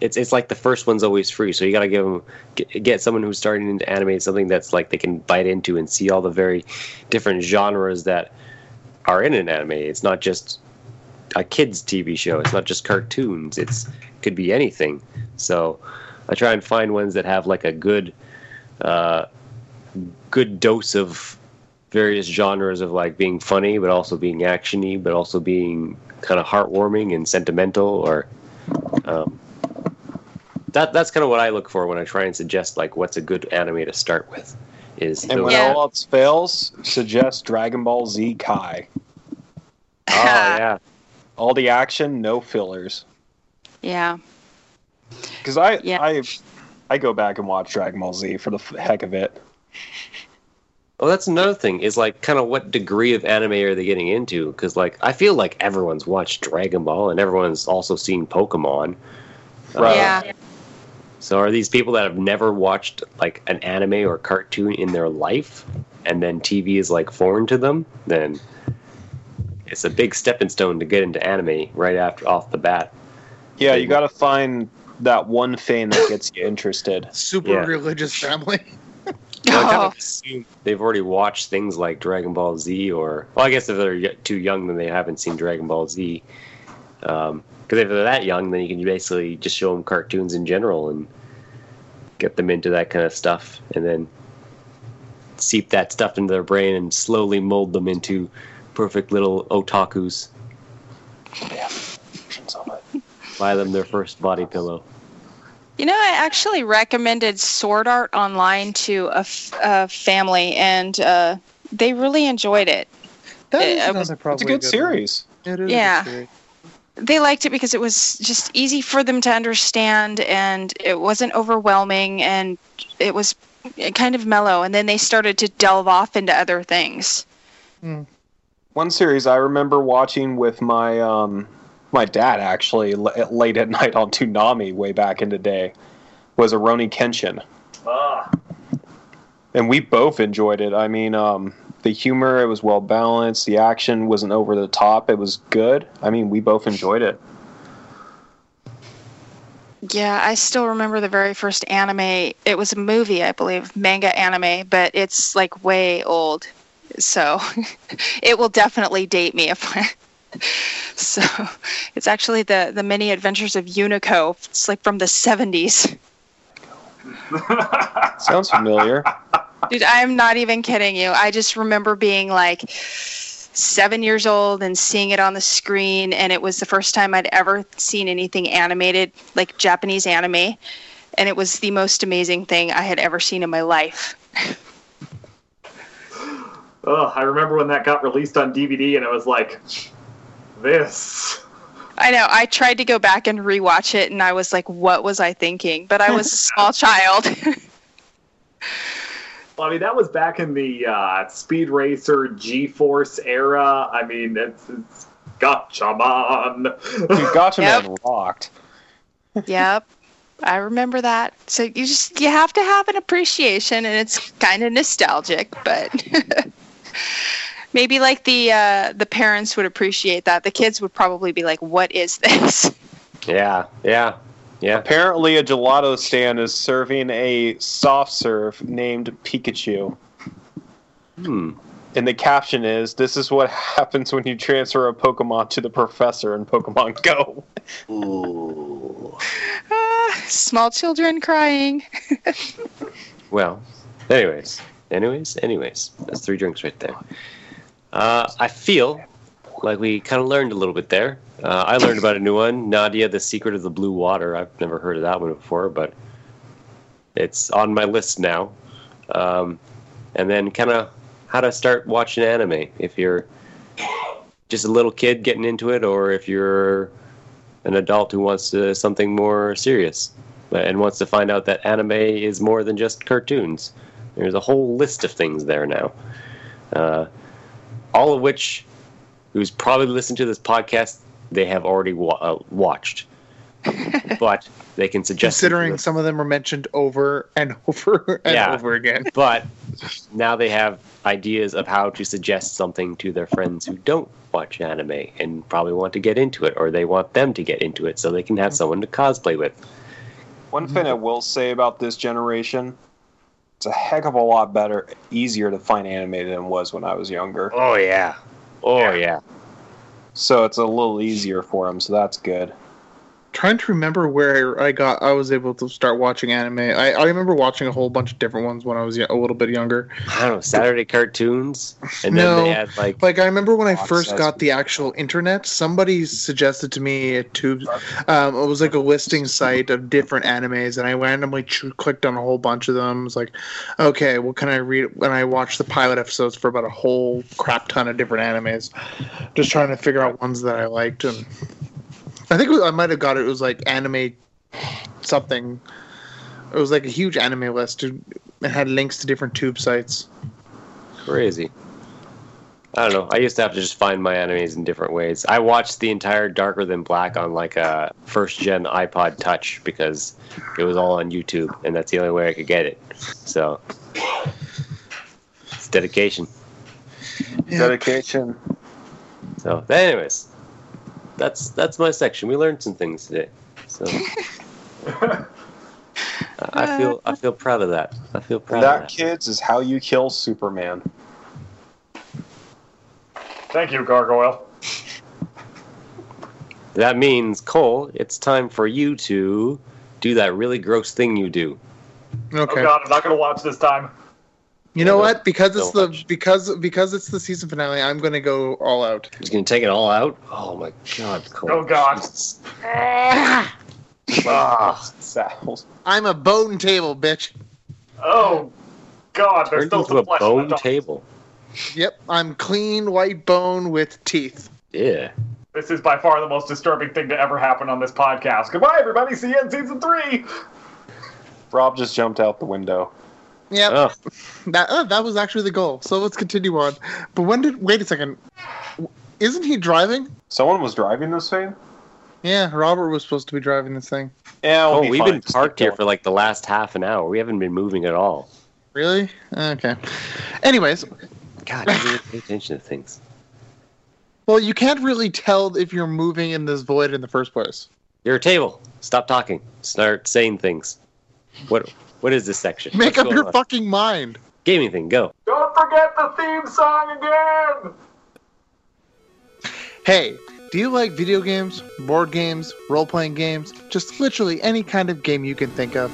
S2: it's it's like the first one's always free, so you got to give them get, someone who's starting into anime something that's like they can bite into and see all the very different genres that are in an anime. It's not just a kids TV show. It's not just cartoons. It's could be anything. So I try and find ones that have like a good uh, good dose of various genres of like being funny, but also being actiony, but also being kind of heartwarming and sentimental. Or um, that that's kind of what I look for when I try and suggest like what's a good anime to start with. Is
S4: And when
S5: Yeah.
S4: all else fails, suggest Dragon Ball Z Kai.
S2: oh yeah,
S4: All the action, no fillers.
S5: Yeah.
S4: Because I,
S5: Yeah.
S4: I, I go back and watch Dragon Ball Z for the heck of it.
S2: Well, that's another thing. Is like kind of what degree of anime are they getting into? Because like I feel like everyone's watched Dragon Ball and everyone's also seen Pokemon.
S4: Right.
S5: Um, yeah.
S2: So are these people that have never watched like an anime or cartoon in their life, and then TV is like foreign to them? Then it's a big stepping stone to get into anime right after off the bat.
S4: Yeah, you got to find that one thing that gets you interested.
S3: Super
S2: Yeah.
S3: religious family.
S2: Well, I kind
S5: Oh.
S2: of assume they've already watched things like Dragon Ball Z, or well, I guess if they're too young, then they haven't seen Dragon Ball Z. Um, because if they're that young, then you can basically just show them cartoons in general and get them into that kind of stuff, and then seep that stuff into their brain and slowly mold them into perfect little otakus. Buy them their first body pillow.
S5: You know, I actually recommended Sword Art Online to a, f- a family, and uh, they really enjoyed it.
S3: That
S5: Uh, it
S3: another
S5: was-
S3: probably
S4: It's a good
S3: one.
S4: series.
S3: It is a good
S5: Yeah.
S3: series.
S5: They liked it because it was just easy for them to understand, and it wasn't overwhelming, and it was kind of mellow. And then they started to delve off into other things.
S4: One series I remember watching with my um, my dad actually l- late at night on Toonami way back in the day was a Rurouni Kenshin. And we both enjoyed it. I mean, um, the humor it was well balanced. The action wasn't over the top. It was good. I mean, we both enjoyed it.
S5: Yeah, I still remember the very first anime. It was a movie, I believe, manga anime, but it's like way old. So it will definitely date me if I. So it's actually the the many adventures of Unico. It's like from the 70s.
S4: Sounds familiar.
S5: Dude, I'm not even kidding you. I just remember being like seven years old and seeing it on the screen, and it was the first time I'd ever seen anything animated, like Japanese anime, and it was the most amazing thing I had ever seen in my life.
S1: Oh, I remember when that got released on DVD, and it was like, this.
S5: I know. I tried to go back and rewatch it, and I was like, "What was I thinking?" But I was a small child.
S1: Well, I mean, that was back in the uh, Speed Racer G-Force era. I mean, it's, it's Gatchaman.
S4: Dude, Gotcha
S5: Yep.
S4: Man rocked.
S5: yep, I remember that. So you just you have to have an appreciation, and it's kind of nostalgic, but maybe like the uh, the parents would appreciate that. The kids would probably be like, "What is this?"
S2: Yeah, yeah, yeah.
S4: Apparently, a gelato stand is serving a soft serve named Pikachu.
S2: Hmm.
S4: And the caption is, "This is what happens when you transfer a Pokemon to the professor in Pokemon Go."
S2: Ooh.
S5: Ah, small children crying.
S2: Well, anyways, anyways, anyways, that's three drinks right there. Uh, I feel like we kind of learned a little bit there. Uh, I learned about a new one, Nadia: The Secret of the Blue Water. I've never heard of that one before, but it's on my list now. Um, and then kind of how to start watching anime if you're just a little kid getting into it, or if you're an adult who wants to, something more serious and wants to find out that anime is more than just cartoons. There's a whole list of things there now. Uh, all of which, who's probably listened to this podcast, they have already wa- uh, watched. but they can suggest.
S3: Considering some of them are mentioned over and over and
S2: Yeah.
S3: over again.
S2: But now they have ideas of how to suggest something to their friends who don't watch anime and probably want to get into it, or they want them to get into it so they can have someone to cosplay with.
S4: One thing I will say about this generation, it's a heck of a lot better, easier to find anime than it was when I was younger.
S2: Oh yeah, oh yeah.
S4: So it's a little easier for them, so that's good.
S3: Trying to remember where I got, I was able to start watching anime. I, I remember watching a whole bunch of different ones when I was a little bit younger.
S2: I don't know Saturday cartoons, and then
S3: No,
S2: they had like
S3: Like I remember when I first got the actual internet, somebody suggested to me a tube. Um, it was like a listing site of different animes, and I randomly ch- clicked on a whole bunch of them. It was like, okay, what can I read? And I watched the pilot episodes for about a whole crap ton of different animes, just trying to figure out ones that I liked. And I think was- I might have got it. It was like anime something. It was like a huge anime list. It had links to different tube sites.
S2: crazy. I don't know. I used to have to just find my animes in different ways. I watched the entire Darker Than Black on like a first gen iPod Touch because it was all on YouTube, and that's the only way I could get it. So it's dedication.
S4: Dedication.
S2: So, anyways, that's that's my section. We learned some things today. So I- I feel I feel proud of that. I feel proud
S4: And
S2: of
S4: that,
S2: that.
S4: kids, is how you kill Superman.
S1: Thank you, Gargoyle.
S2: That means Cole, it's time for you to do that really gross thing you do.
S3: Okay.
S1: Oh God, I'm not gonna watch this time.
S3: You know what? Because it's
S2: don't
S3: the
S2: watch.
S3: because because it's the season finale, I'm gonna go all out.
S2: He's gonna take it all out. Oh my god, Cole.
S1: Oh, God.
S3: Ah,
S4: Saddles.
S3: I'm a bone table, bitch.
S1: Oh God, there's
S2: Turned
S1: still
S2: into
S1: some
S2: a
S1: flesh
S2: bone
S1: left on-
S2: table.
S3: Yep, I'm clean white bone with teeth.
S2: Yeah.
S1: This is by far the most disturbing thing to ever happen on this podcast. Goodbye, everybody. See you in season three.
S4: Rob just jumped out the window.
S3: Yep,
S2: Oh,
S3: that oh, that was actually the goal. So let's continue on. But when did? Wait a second. Isn't he driving?
S4: Someone was driving this thing?
S3: Yeah, Robert was supposed to be driving this thing.
S4: Yeah, we'll
S2: oh
S4: be
S2: we've
S4: fine.
S2: been
S4: Just
S2: parked here for like the last half an hour. We haven't been moving at all.
S3: Really? Okay. Anyways,
S2: God, I didn't pay attention to things.
S3: well, you can't really tell if you're moving in this void in the first place.
S2: You're a table. Stop talking. Start saying things. What What is this section?
S3: Make
S2: What's
S3: up your
S2: on?
S3: fucking mind.
S2: gaming thing. Go.
S1: Don't forget the theme song again.
S3: Hey, do you like video games, board games, role playing games, just literally any kind of game you can think of?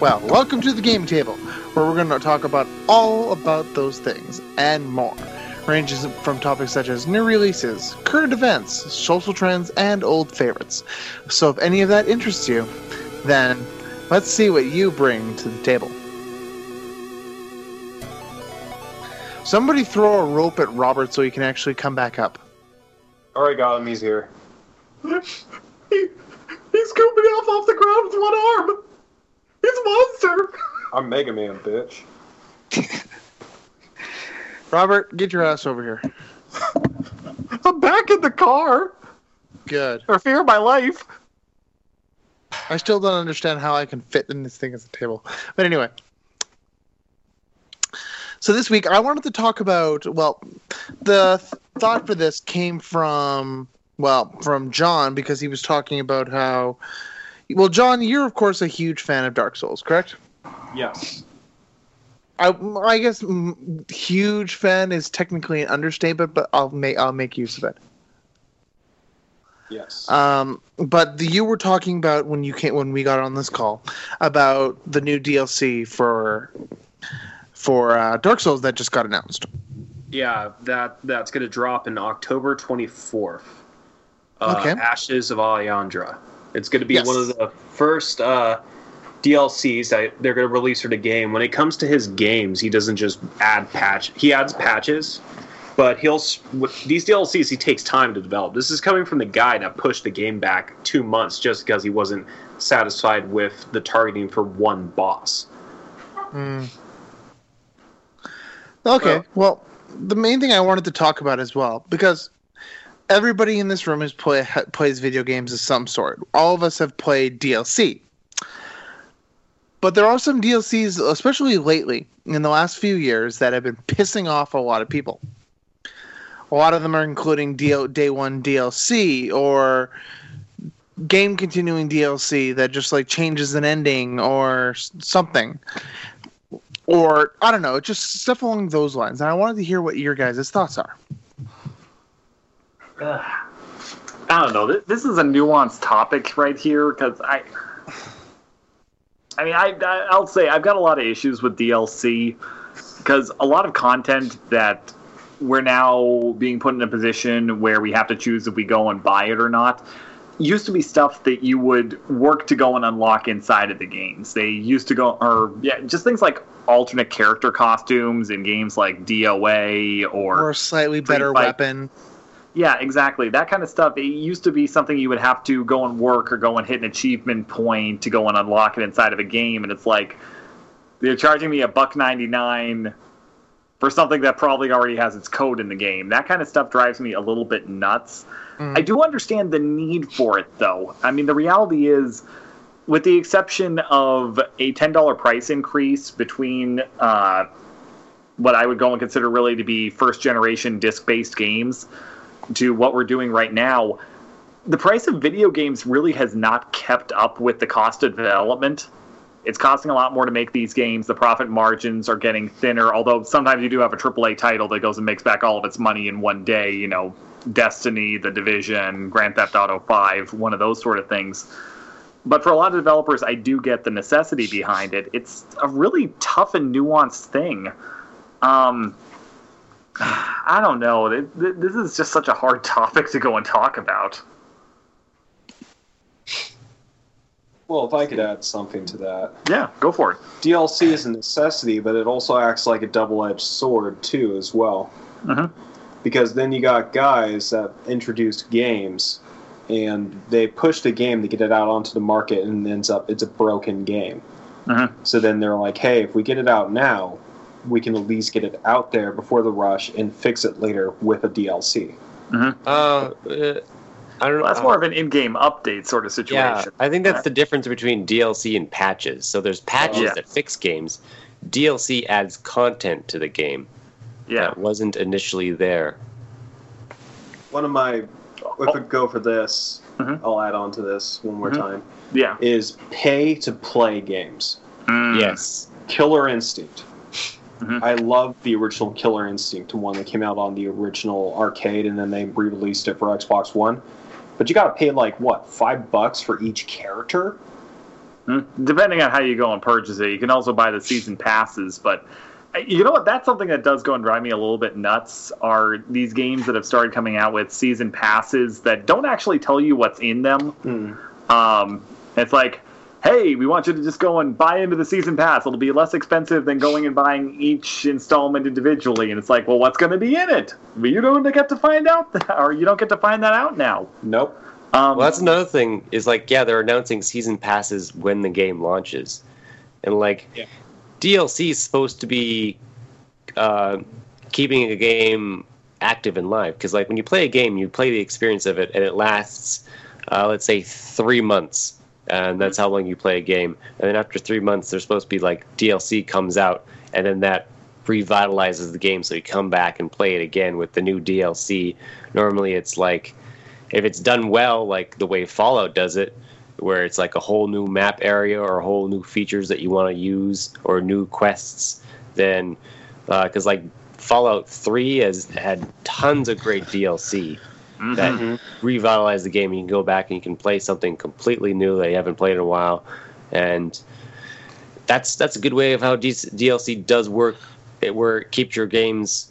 S3: Well, welcome to the game table, where we're going to talk about all about those things and more. Ranges from topics such as new releases, current events, social trends, and old favorites. So if any of that interests you, then let's see what you bring to the table. Somebody throw a rope at Robert so he can actually come back up.
S4: Alright, got him. He's here.
S1: He, he's scooping off off the ground with one arm. He's a monster.
S4: I'm Mega Man, bitch.
S3: Robert, get your ass over here.
S1: I'm back in the car
S3: Good.
S1: for fear of my life.
S3: I still don't understand how I can fit in this thing as a table. But anyway. So this week I wanted to talk about well, the th- thought for this came from well, from John because he was talking about how well, John, you're of course a huge fan of Dark Souls, correct?
S4: Yes.
S3: I, I guess huge fan is technically an understatement, but I'll make I'll make use of it.
S4: Yes.
S3: Um, but the, you were talking about when you came when we got on this call about the new DLC for for uh, Dark Souls that just got announced.
S7: Yeah, that that's going to drop in October 24th. Uh,
S3: Okay.
S7: Ashes of Ariandel. It's going to be
S3: Yes.
S7: one of the first uh, DLCs that they're going to release for the game. When it comes to his games, he doesn't just add patch. He adds patches, but he'll these DLCs he takes time to develop. This is coming from the guy that pushed the game back two months just because he wasn't satisfied with the targeting for one boss. Hmm.
S3: Okay, well, the main thing I wanted to talk about as well because everybody in this room has play ha, plays video games of some sort. All of us have played DLC. But there are some DLCs, especially lately, in the last few years, that have been pissing off a lot of people. A lot of them are including DL, day one DLC or game continuing DLC that just like changes an ending or something. Or I don't know, just stuff along those lines. And I wanted to hear what your guys' thoughts are.
S1: I don't know. This, is a nuanced topic right here because I, I mean, I I'll say I've got a lot of issues with DLC because a lot of content that we're now being put in a position where we have to choose if we go and buy it or not used to be stuff that you would work to go and unlock inside of the games. They used to go, or yeah, just things like alternate character costumes in games like DOA
S3: Or Or slightly better
S1: Fight.
S3: weapon.
S1: yeah, exactly. That kind of stuff. It used to be something you would have to go and work or go and hit an achievement point to go and unlock it inside of a game, and it's like they're charging me a buck ninety nine for something that probably already has its code in the game. That kind of stuff drives me a little bit nuts. I do understand the need for it, though. I mean, the reality is, with the exception of a ten dollar price increase between uh, what I would go and consider really to be first generation disc based games to what we're doing right now, the price of video games really has not kept up with the cost of development. It's costing a lot more to make these games. The profit margins are getting thinner, although sometimes you do have a AAA title that goes and makes back all of its money in one day, you know, Destiny, The Division, Grand Theft Auto 5, one of those sort of things. But for a lot of developers, I do get the necessity behind it. It's a really tough and nuanced thing. Um, I don't know. Th- th- This is just such a hard topic to go and talk about.
S4: Well, if I could add something to that.
S1: Yeah, go for it.
S4: DLC is a necessity, but it also acts like a double-edged sword too, as well.
S1: Mhm.
S4: Because then you got guys that introduced games, and they push the game to get it out onto the market, and it ends up it's a broken game.
S1: Mhm.
S4: So then they're like, "Hey, if we get it out now, we can at least get it out there before the rush and fix it later with a DLC."
S2: Uh, uh, I don't know.
S1: Well, that's more of an in-game update sort of situation.
S2: Yeah,
S1: situation.
S2: I think that's the difference between DLC and patches. So there's patches
S1: Yeah.
S2: that fix games. DLC adds content to the game
S1: yeah.
S2: that wasn't initially there.
S4: One of my, if I go for this,
S1: Mhm.
S4: I'll add on to this one more
S1: Mhm.
S4: time.
S1: Yeah.
S4: Is pay to play games.
S1: Mm.
S2: Yes.
S4: Killer Instinct.
S1: Mhm.
S4: I love the original Killer Instinct one that came out on the original arcade, and then they re-released it for Xbox One. But you got to pay like what five bucks for each character.
S1: Hmm. Depending on how you go and purchase it, you can also buy the season passes. But uh, you know what? That's something that does go and drive me a little bit nuts. Are these games that have started coming out with season passes that don't actually tell you what's in them? Um, it's like, hey, we want you to just go and buy into the season pass. It'll be less expensive than going and buying each installment individually. And it's like, well, what's going to be in it? Well, you don't get to find out, that, or you don't get to find that out now.
S4: Nope.
S1: Um,
S2: Well, that's another thing. Is like, yeah, they're announcing season passes when the game launches, and like,
S4: Yeah.
S2: DLC is supposed to be uh, keeping a game active and live. Because like when you play a game, you play the experience of it, and it lasts, uh, let's say, three months, and that's how long you play a game. And then after three months, there's supposed to be like DLC comes out, and then that revitalizes the game, so you come back and play it again with the new DLC. Normally, it's like if it's done well, like the way Fallout does it, where it's like a whole new map area or whole new features that you want to use or new quests, then uh, because like Fallout 3 has had tons of great DLC
S1: mhm.
S2: that revitalize the game. You can go back and you can play something completely new that you haven't played in a while, and that's that's a good way of how D- DLC does work. It where it keeps your games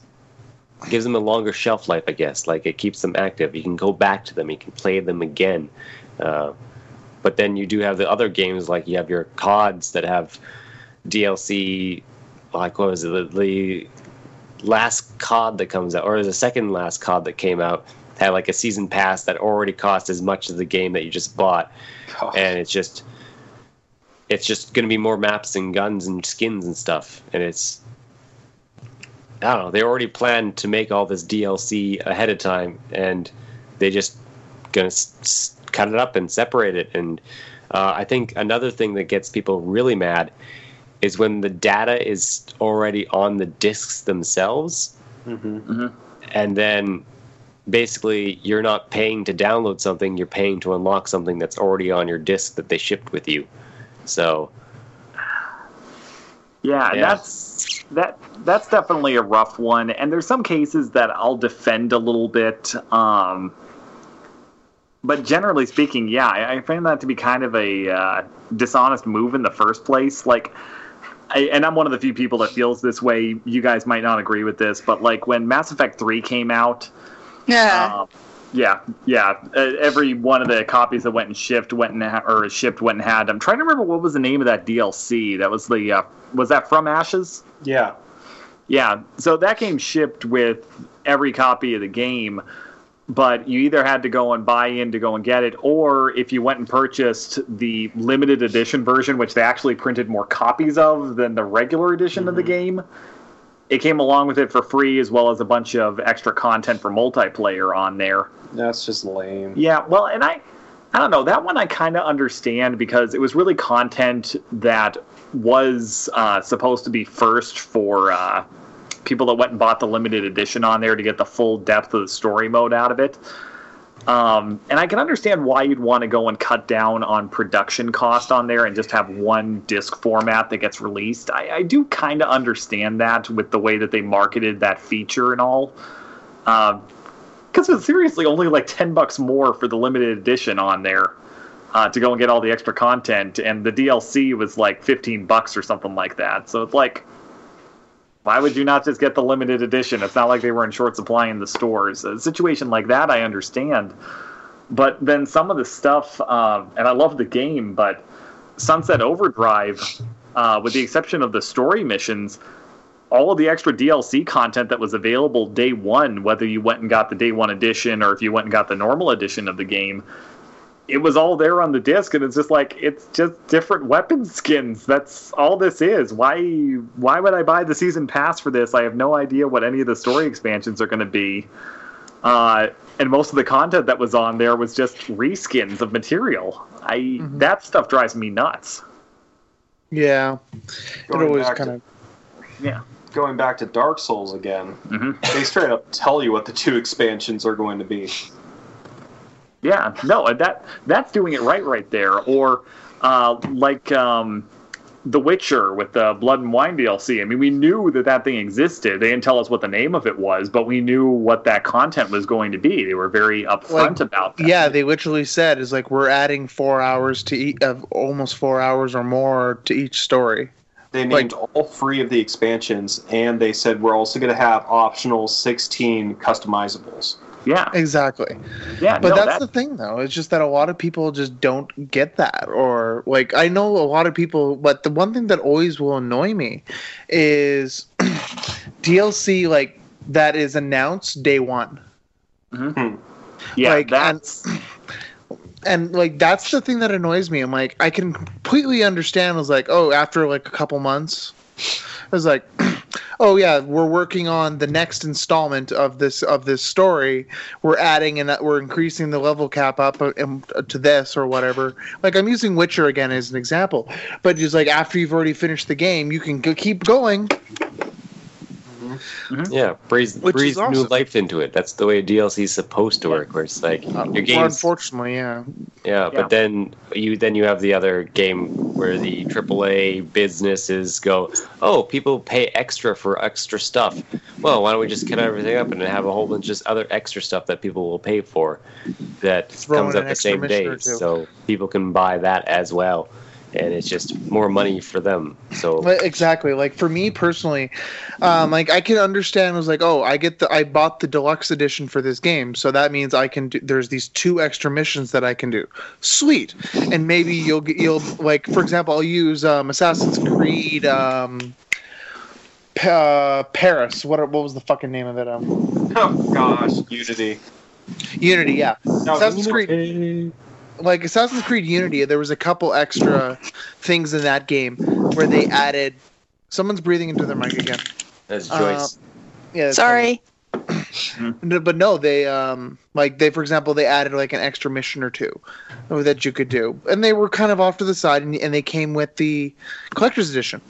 S2: gives them a longer shelf life, I guess. Like it keeps them active. You can go back to them. You can play them again. Uh, but then you do have the other games like you have your CODs that have DLC. Like what was it? The, the last COD that comes out, or the second last COD that came out, had like a season pass that already cost as much as the game that you just bought, and it's just it's just going to be more maps and guns and skins and stuff, and it's I don't know. They already planned to make all this DLC ahead of time, and they just gonna s- s- cut it up and separate it. And uh, I think another thing that gets people really mad is when the data is already on the discs themselves,
S4: Mm-hmm.
S2: and then basically you're not paying to download something; you're paying to unlock something that's already on your disc that they shipped with you. So
S1: Yeah,
S2: Yeah.
S1: that's that that's definitely a rough one. And there's some cases that I'll defend a little bit. Um, but generally speaking, yeah, I, I find that to be kind of a uh, dishonest move in the first place. Like, I, and I'm one of the few people that feels this way. You guys might not agree with this, but like when Mass Effect 3 came out,
S5: Yeah.
S1: uh, yeah, yeah. Uh, every one of the copies that went and shipped went and ha- or shipped went and had. I'm trying to remember what was the name of that DLC. That was the uh, was that From Ashes?
S4: Yeah.
S1: Yeah. So that game shipped with every copy of the game, but you either had to go and buy in to go and get it, or if you went and purchased the limited edition version, which they actually printed more copies of than the regular edition of the game, it came along with it for free as well as a bunch of extra content for multiplayer on there.
S4: That's just lame.
S1: Yeah, well, and I, I don't know that one. I kind of understand because it was really content that was uh, supposed to be first for uh, people that went and bought the limited edition on there to get the full depth of the story mode out of it. Um, and I can understand why you'd want to go and cut down on production cost on there and just have one disc format that gets released. I, I do kind of understand that with the way that they marketed that feature and all. Because it's seriously only like 10 bucks more for the limited edition on there uh, to go and get all the extra content. And the DLC was like 15 bucks or something like that. So it's like, why would you not just get the limited edition? It's not like they were in short supply in the stores. A situation like that, I understand. But then some of the stuff, um, and I love the game, but Sunset Overdrive, uh, with the exception of the story missions, all of the extra DLC content that was available day one, whether you went and got the day one edition or if you went and got the normal edition of the game, it was all there on the disc, and it's just like it's just different weapon skins. That's all this is. Why? Why would I buy the season pass for this? I have no idea what any of the story expansions are going to be. Uh, and most of the content that was on there was just reskins of material. I that stuff drives me nuts.
S3: Yeah, it
S4: Going
S3: always
S4: back to-
S3: kind of.
S1: Yeah.
S4: Going back to Dark Souls again,
S1: hmm
S4: they straight up tell you what the two expansions are going to be.
S1: Yeah, no, that that's doing it right right there. Or uh, like um, The Witcher with the Blood and Wine DLC. I mean, we knew that that thing existed. They didn't tell us what the name of it was, but we knew what that content was going to be. They were very upfront
S3: Like,
S1: about that.
S3: Yeah, they literally said is like we're adding four hours to each of almost four hours or more to each story.
S4: They named all three of the expansions, and they said we're also going to have optional 16 customizables.
S1: Yeah,
S3: Exactly.
S1: yeah.
S3: But
S1: no,
S3: that's
S1: that-
S3: the thing, though. It's just that a lot of people just don't get that, or like I know a lot of people. But the one thing that always will annoy me is DLC like that is announced day one, mm-hmm. hmm.
S1: yeah,
S3: like, and-
S1: that's
S3: and like that's the thing that annoys me. I'm like, I can completely understand. I Was like, oh, after like a couple months, I was like, oh yeah, we're working on the next installment of this of this story. We're adding and we're increasing the level cap up uh, um, to this or whatever. Like I'm using Witcher again as an example, but just like after you've already finished the game, you can go, keep going. Mm-hmm. Mm-hmm.
S2: Yeah, breathe,
S3: Which is
S2: breathe new life into it. That's the way DLC is supposed to work. Where it's like uh, your
S3: Well,
S2: game's
S3: unfortunately, yeah.
S2: Yeah,
S1: Yeah.
S2: but then you then you have the other game where the AAA businesses go, oh, people pay extra for extra stuff. Well, why don't we just cut everything up and have a whole bunch of just other extra stuff that people will pay for that
S3: Throw
S2: comes
S3: in
S2: out the same
S3: mission
S2: day, so people can buy that as well, and it's just more money for them. So
S3: exactly. Like for me personally um like i can understand it was like oh i get the i bought the deluxe edition for this game so that means i can do there's these two extra missions that i can do. Sweet. And maybe you'll get you'll like for example i'll use um assassin's creed um Pa- uh, paris. What what was the fucking name of it? Um
S4: Oh gosh, Unity.
S3: unity yeah.
S4: No,
S3: assassin's creed like Assassin's Creed Unity, there was a couple extra things in that game where they added. Someone's breathing into their mic again.
S2: that's
S3: Uh,
S2: Joyce.
S3: Yeah, that's
S5: Sorry.
S3: No, but no, they um like they for example they added like an extra mission or two that you could do, and they were kind of off to the side, and, and they came with the collector's edition.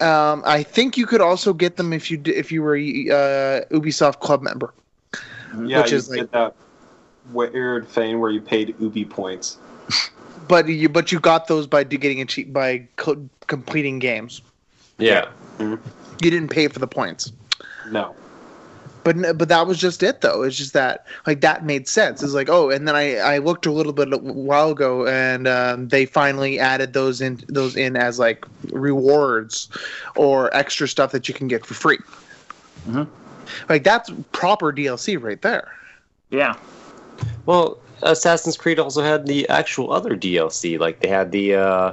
S3: Um, I think you could also get them if you d- if you were a uh, Ubisoft Club member.
S4: Yeah,
S3: Which
S4: you
S3: is
S4: did
S3: like-
S4: that weird thing where you paid Ubi points.
S3: But you but you got those by getting a cheap by co- completing games.
S2: yeah.
S3: You didn't pay for the points.
S4: No.
S3: But but that was just it though. It's just that like that made sense. It's like oh, and then I I looked a little bit a while ago, and um, they finally added those in those in as like rewards or extra stuff that you can get for free.
S1: Mhm.
S3: Like that's proper DLC right there.
S1: yeah.
S2: Well, Assassin's Creed also had the actual other DLC. Like they had the uh,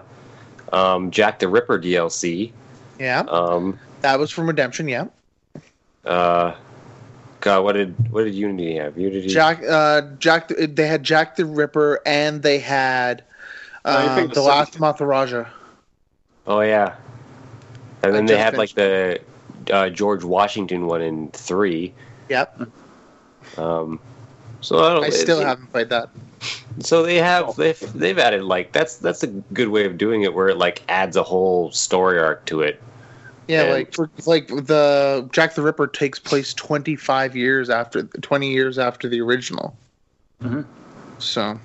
S2: um, Jack the Ripper DLC.
S3: Yeah,
S2: Um,
S3: that was from Redemption. Yeah,
S2: uh, God, what did what did Unity have? Unity.
S3: Jack uh Jack the- they had Jack the Ripper and they had um, the last Maharaja.
S2: Oh yeah. And then they had like the uh, George Washington one in three.
S3: Yep,
S2: Um, so I, don't,
S3: I still
S2: it-
S3: haven't played that.
S2: So they have they've they've added like that's that's a good way of doing it where it like adds a whole story arc to it.
S3: Yeah,
S2: And-
S3: like for, like the Jack the Ripper takes place 25 years after 20 years after the original.
S1: Mhm.
S3: So I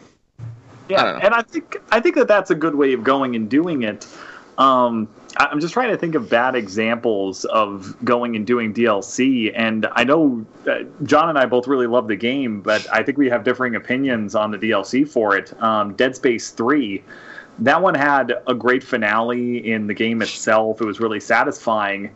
S1: Yeah,
S3: don't know.
S1: and I think I think that that's a good way of going and doing it. Um, I'm just trying to think of bad examples of going and doing DLC, and I know uh, John and I both really love the game, but I think we have differing opinions on the DLC for it. Um, Dead Space Three, that one had a great finale in the game itself. It was really satisfying,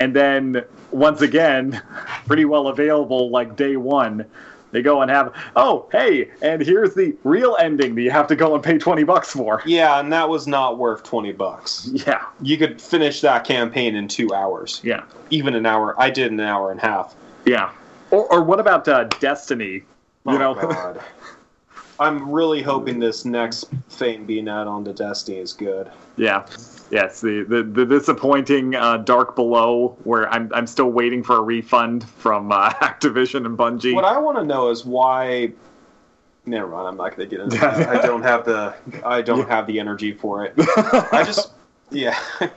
S1: and then once again, pretty well available like day one. They go and have, oh, hey, and here's the real ending that you have to go and pay 20 bucks for.
S4: Yeah, and that was not worth 20 bucks.
S1: Yeah,
S4: You could finish that campaign in two hours.
S1: yeah,
S4: Even an hour. I did an hour and a half.
S1: yeah. Or, or what about uh, Destiny? You
S4: Oh,
S1: know,
S4: God. I'm really hoping this next thing being added on to Destiny is good.
S1: yeah, yes, the, the, the disappointing uh, Dark Below, where I'm, I'm still waiting for a refund from uh, Activision and Bungie.
S4: What I want to know is why. Never mind. I'm not going to get into that. I don't have the. I don't have the energy for it. I just. Yeah.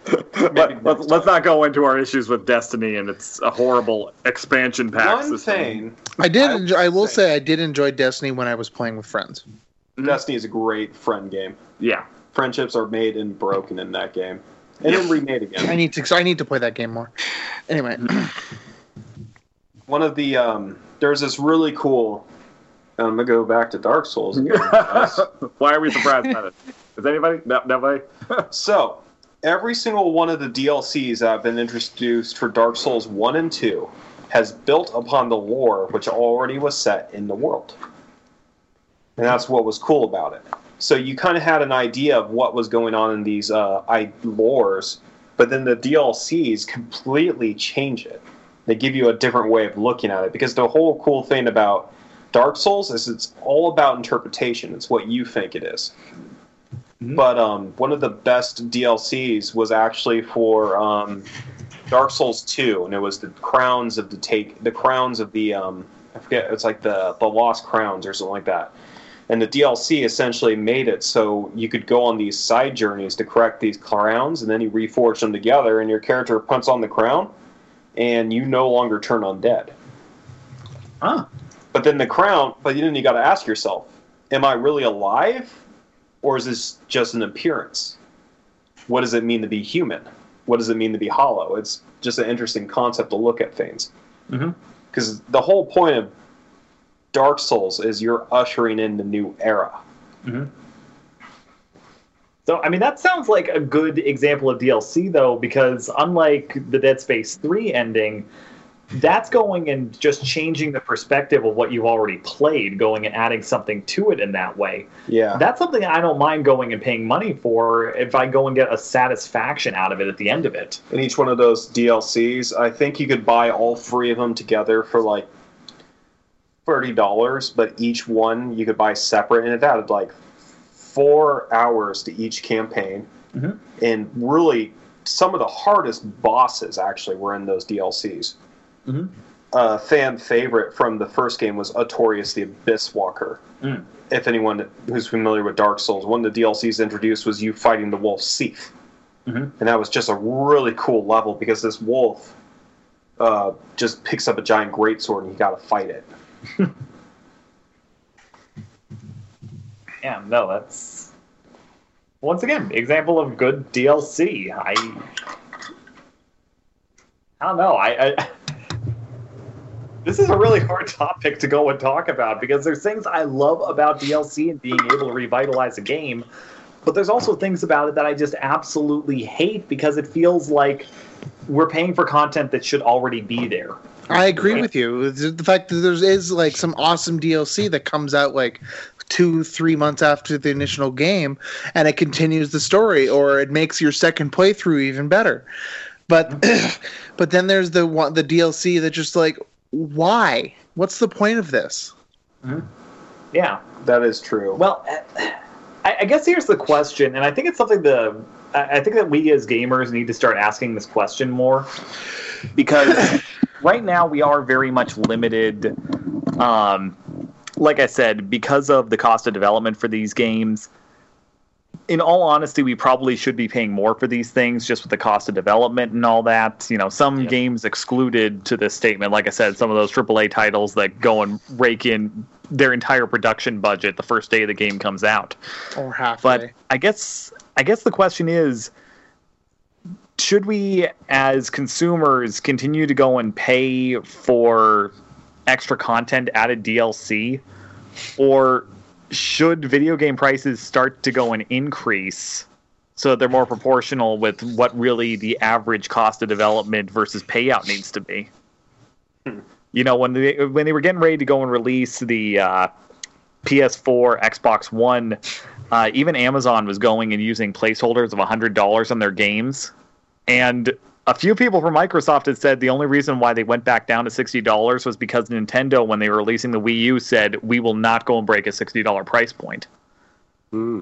S1: But let's, let's not go into our issues with Destiny and its a horrible expansion pack
S4: One
S1: system.
S4: thing.
S3: I did.
S4: I
S3: enjoy, I will
S4: say-
S3: say I did enjoy Destiny when I was playing with friends.
S4: Destiny is a great friend game.
S1: Yeah,
S4: friendships are made and broken in that game, and then remade again.
S3: I need to. I need to play that game more. Anyway,
S4: one of the um, there's this really cool. I'm gonna go back to Dark Souls again.
S1: Why are we surprised by this? Is anybody? No, nobody?
S4: so, every single one of the DLCs that have been introduced for Dark Souls 1 and 2 has built upon the lore which already was set in the world. And that's what was cool about it. So you kind of had an idea of what was going on in these uh, I- lores, but then the DLCs completely change it. They give you a different way of looking at it because the whole cool thing about Dark Souls is it's all about interpretation. It's what you think it is. But um, one of the best DLCs was actually for um, Dark Souls 2, and it was the crowns of the take the crowns of the um, I forget it's like the the lost crowns or something like that. And the DLC essentially made it so you could go on these side journeys to correct these crowns, and then you reforge them together, and your character puts on the crown, and you no longer turn undead.
S1: Huh.
S4: But then the crown, but then you got to ask yourself, am I really alive, or is this just an appearance? What does it mean to be human? What does it mean to be hollow? It's just an interesting concept to look at things.
S1: Mhm.
S4: Because the whole point of Dark Souls is you're ushering in the new era. Mm-hmm.
S1: So, I mean, that sounds like a good example of DLC, though, because unlike the Dead Space 3 ending, that's going and just changing the perspective of what you've already played, going and adding something to it in that way.
S4: Yeah.
S1: That's something I don't mind going and paying money for if I go and get a satisfaction out of it at the end of it.
S4: in each one of those DLCs. I think you could buy all three of them together for like thirty dollars, but each one you could buy separate, and it added like four hours to each campaign.
S1: Mhm.
S4: And really, some of the hardest bosses actually were in those DLCs.
S1: Mhm.
S4: A fan favorite from the first game was Artorias the Abyss Walker.
S1: Mm.
S4: If anyone who's familiar with Dark Souls, one of the DLCs introduced was you fighting the wolf Seath
S1: Mhm.
S4: and that was just a really cool level because this wolf uh, just picks up a giant greatsword and you got to fight it.
S1: Yeah, no, that's once again example of good DLC. I I don't know. I, I this is a really hard topic to go and talk about because there's things I love about DLC and being able to revitalize a game, but there's also things about it that I just absolutely hate because it feels like we're paying for content that should already be there.
S3: I agree with you. The the fact that there is like some awesome DLC that comes out like two, three months after the initial game, and it continues the story, or it makes your second playthrough even better. But but then there's the one the DLC that just like why? What's the point of this? Mm-hmm.
S1: Yeah.
S4: That is true.
S1: Well, uh, I, I guess here's the question, and I think it's something the I I think that we as gamers need to start asking this question more because right now we are very much limited. Um, like I said, because of the cost of development for these games. In all honesty, we probably should be paying more for these things just with the cost of development and all that. You know, some games excluded to this statement, like I said, some of those AAA titles that go and rake in their entire production budget the first day the game comes out.
S3: Or halfway.
S1: But I guess I guess the question is should we as consumers continue to go and pay for extra content added DLC or should video game prices start to go and increase so that they're more proportional with what really the average cost of development versus payout needs to be? You know, when they when they were getting ready to go and release the uh, PS4, Xbox One, uh, even Amazon was going and using placeholders of $100 on their games. And a few people from Microsoft had said the only reason why they went back down to $60 was because Nintendo, when they were releasing the Wii U, said, we will not go and break a $60 price point.
S2: Hmm.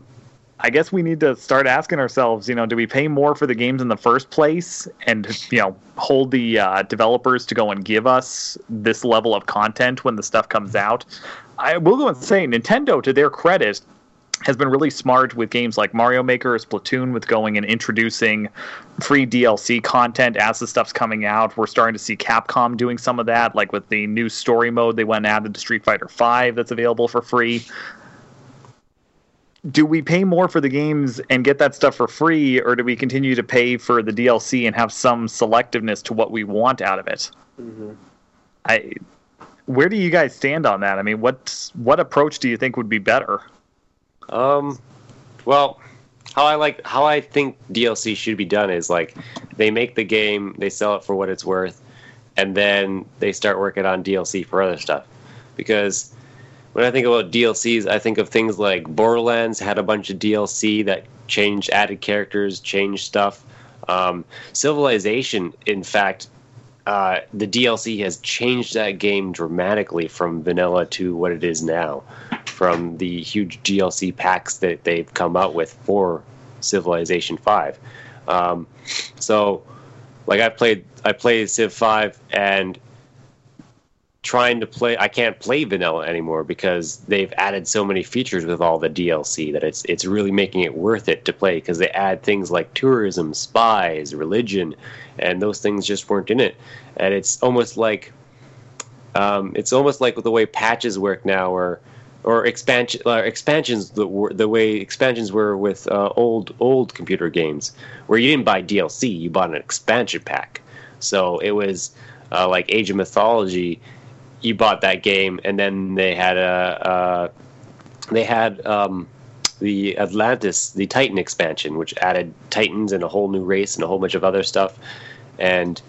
S1: I guess we need to start asking ourselves, you know, do we pay more for the games in the first place and, you know, hold the uh, developers to go and give us this level of content when the stuff comes out? I will go and say, Nintendo, to their credit, has been really smart with games like Mario Maker or Splatoon with going and introducing free DLC content as the stuff's coming out. We're starting to see Capcom doing some of that, like with the new story mode they went and added to Street Fighter V that's available for free. do we pay more for the games and get that stuff for free, or do we continue to pay for the DLC and have some selectiveness to what we want out of it? Mm-hmm. I, where do you guys stand on that? I mean, what what approach do you think would be better?
S2: Um, well, how I like how I think DLC should be done is like they make the game, they sell it for what it's worth, and then they start working on DLC for other stuff. Because when I think about DLCs, I think of things like Borderlands had a bunch of DLC that changed, added characters, changed stuff. Um, Civilization, in fact, uh, the DLC has changed that game dramatically from vanilla to what it is now, from the huge DLC packs that they've come out with for Civilization Five. Um, so, like I played, I played Civ Five, and trying to play, I can't play vanilla anymore because they've added so many features with all the DLC that it's it's really making it worth it to play because they add things like tourism, spies, religion, and those things just weren't in it. And it's almost like um, it's almost like the way patches work now, or or expansion uh, expansions the, the way expansions were with uh, old old computer games, where you didn't buy DLC, you bought an expansion pack. So it was uh, like Age of Mythology. You bought that game, and then they had a, they had um, the Atlantis, the Titan expansion, which added Titans and a whole new race and a whole bunch of other stuff, and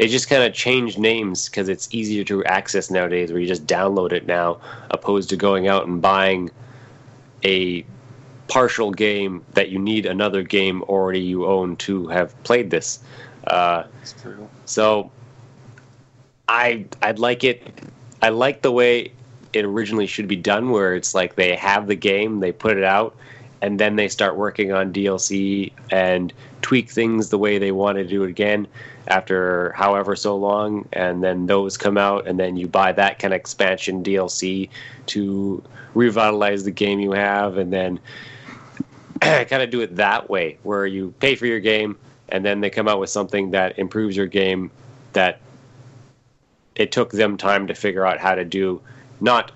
S2: it just kind of changed names because it's easier to access nowadays, where you just download it now, opposed to going out and buying a partial game that you need another game already you own to have played this. Uh,
S7: That's true.
S2: so I I'd like it. I like the way it originally should be done, where it's like they have the game, they put it out, and then they start working on DLC and tweak things the way they want to do it again after however so long, and then those come out, and then you buy that kind of expansion DLC to revitalize the game you have, and then kind of do it that way, where you pay for your game, and then they come out with something that improves your game that it took them time to figure out how to do not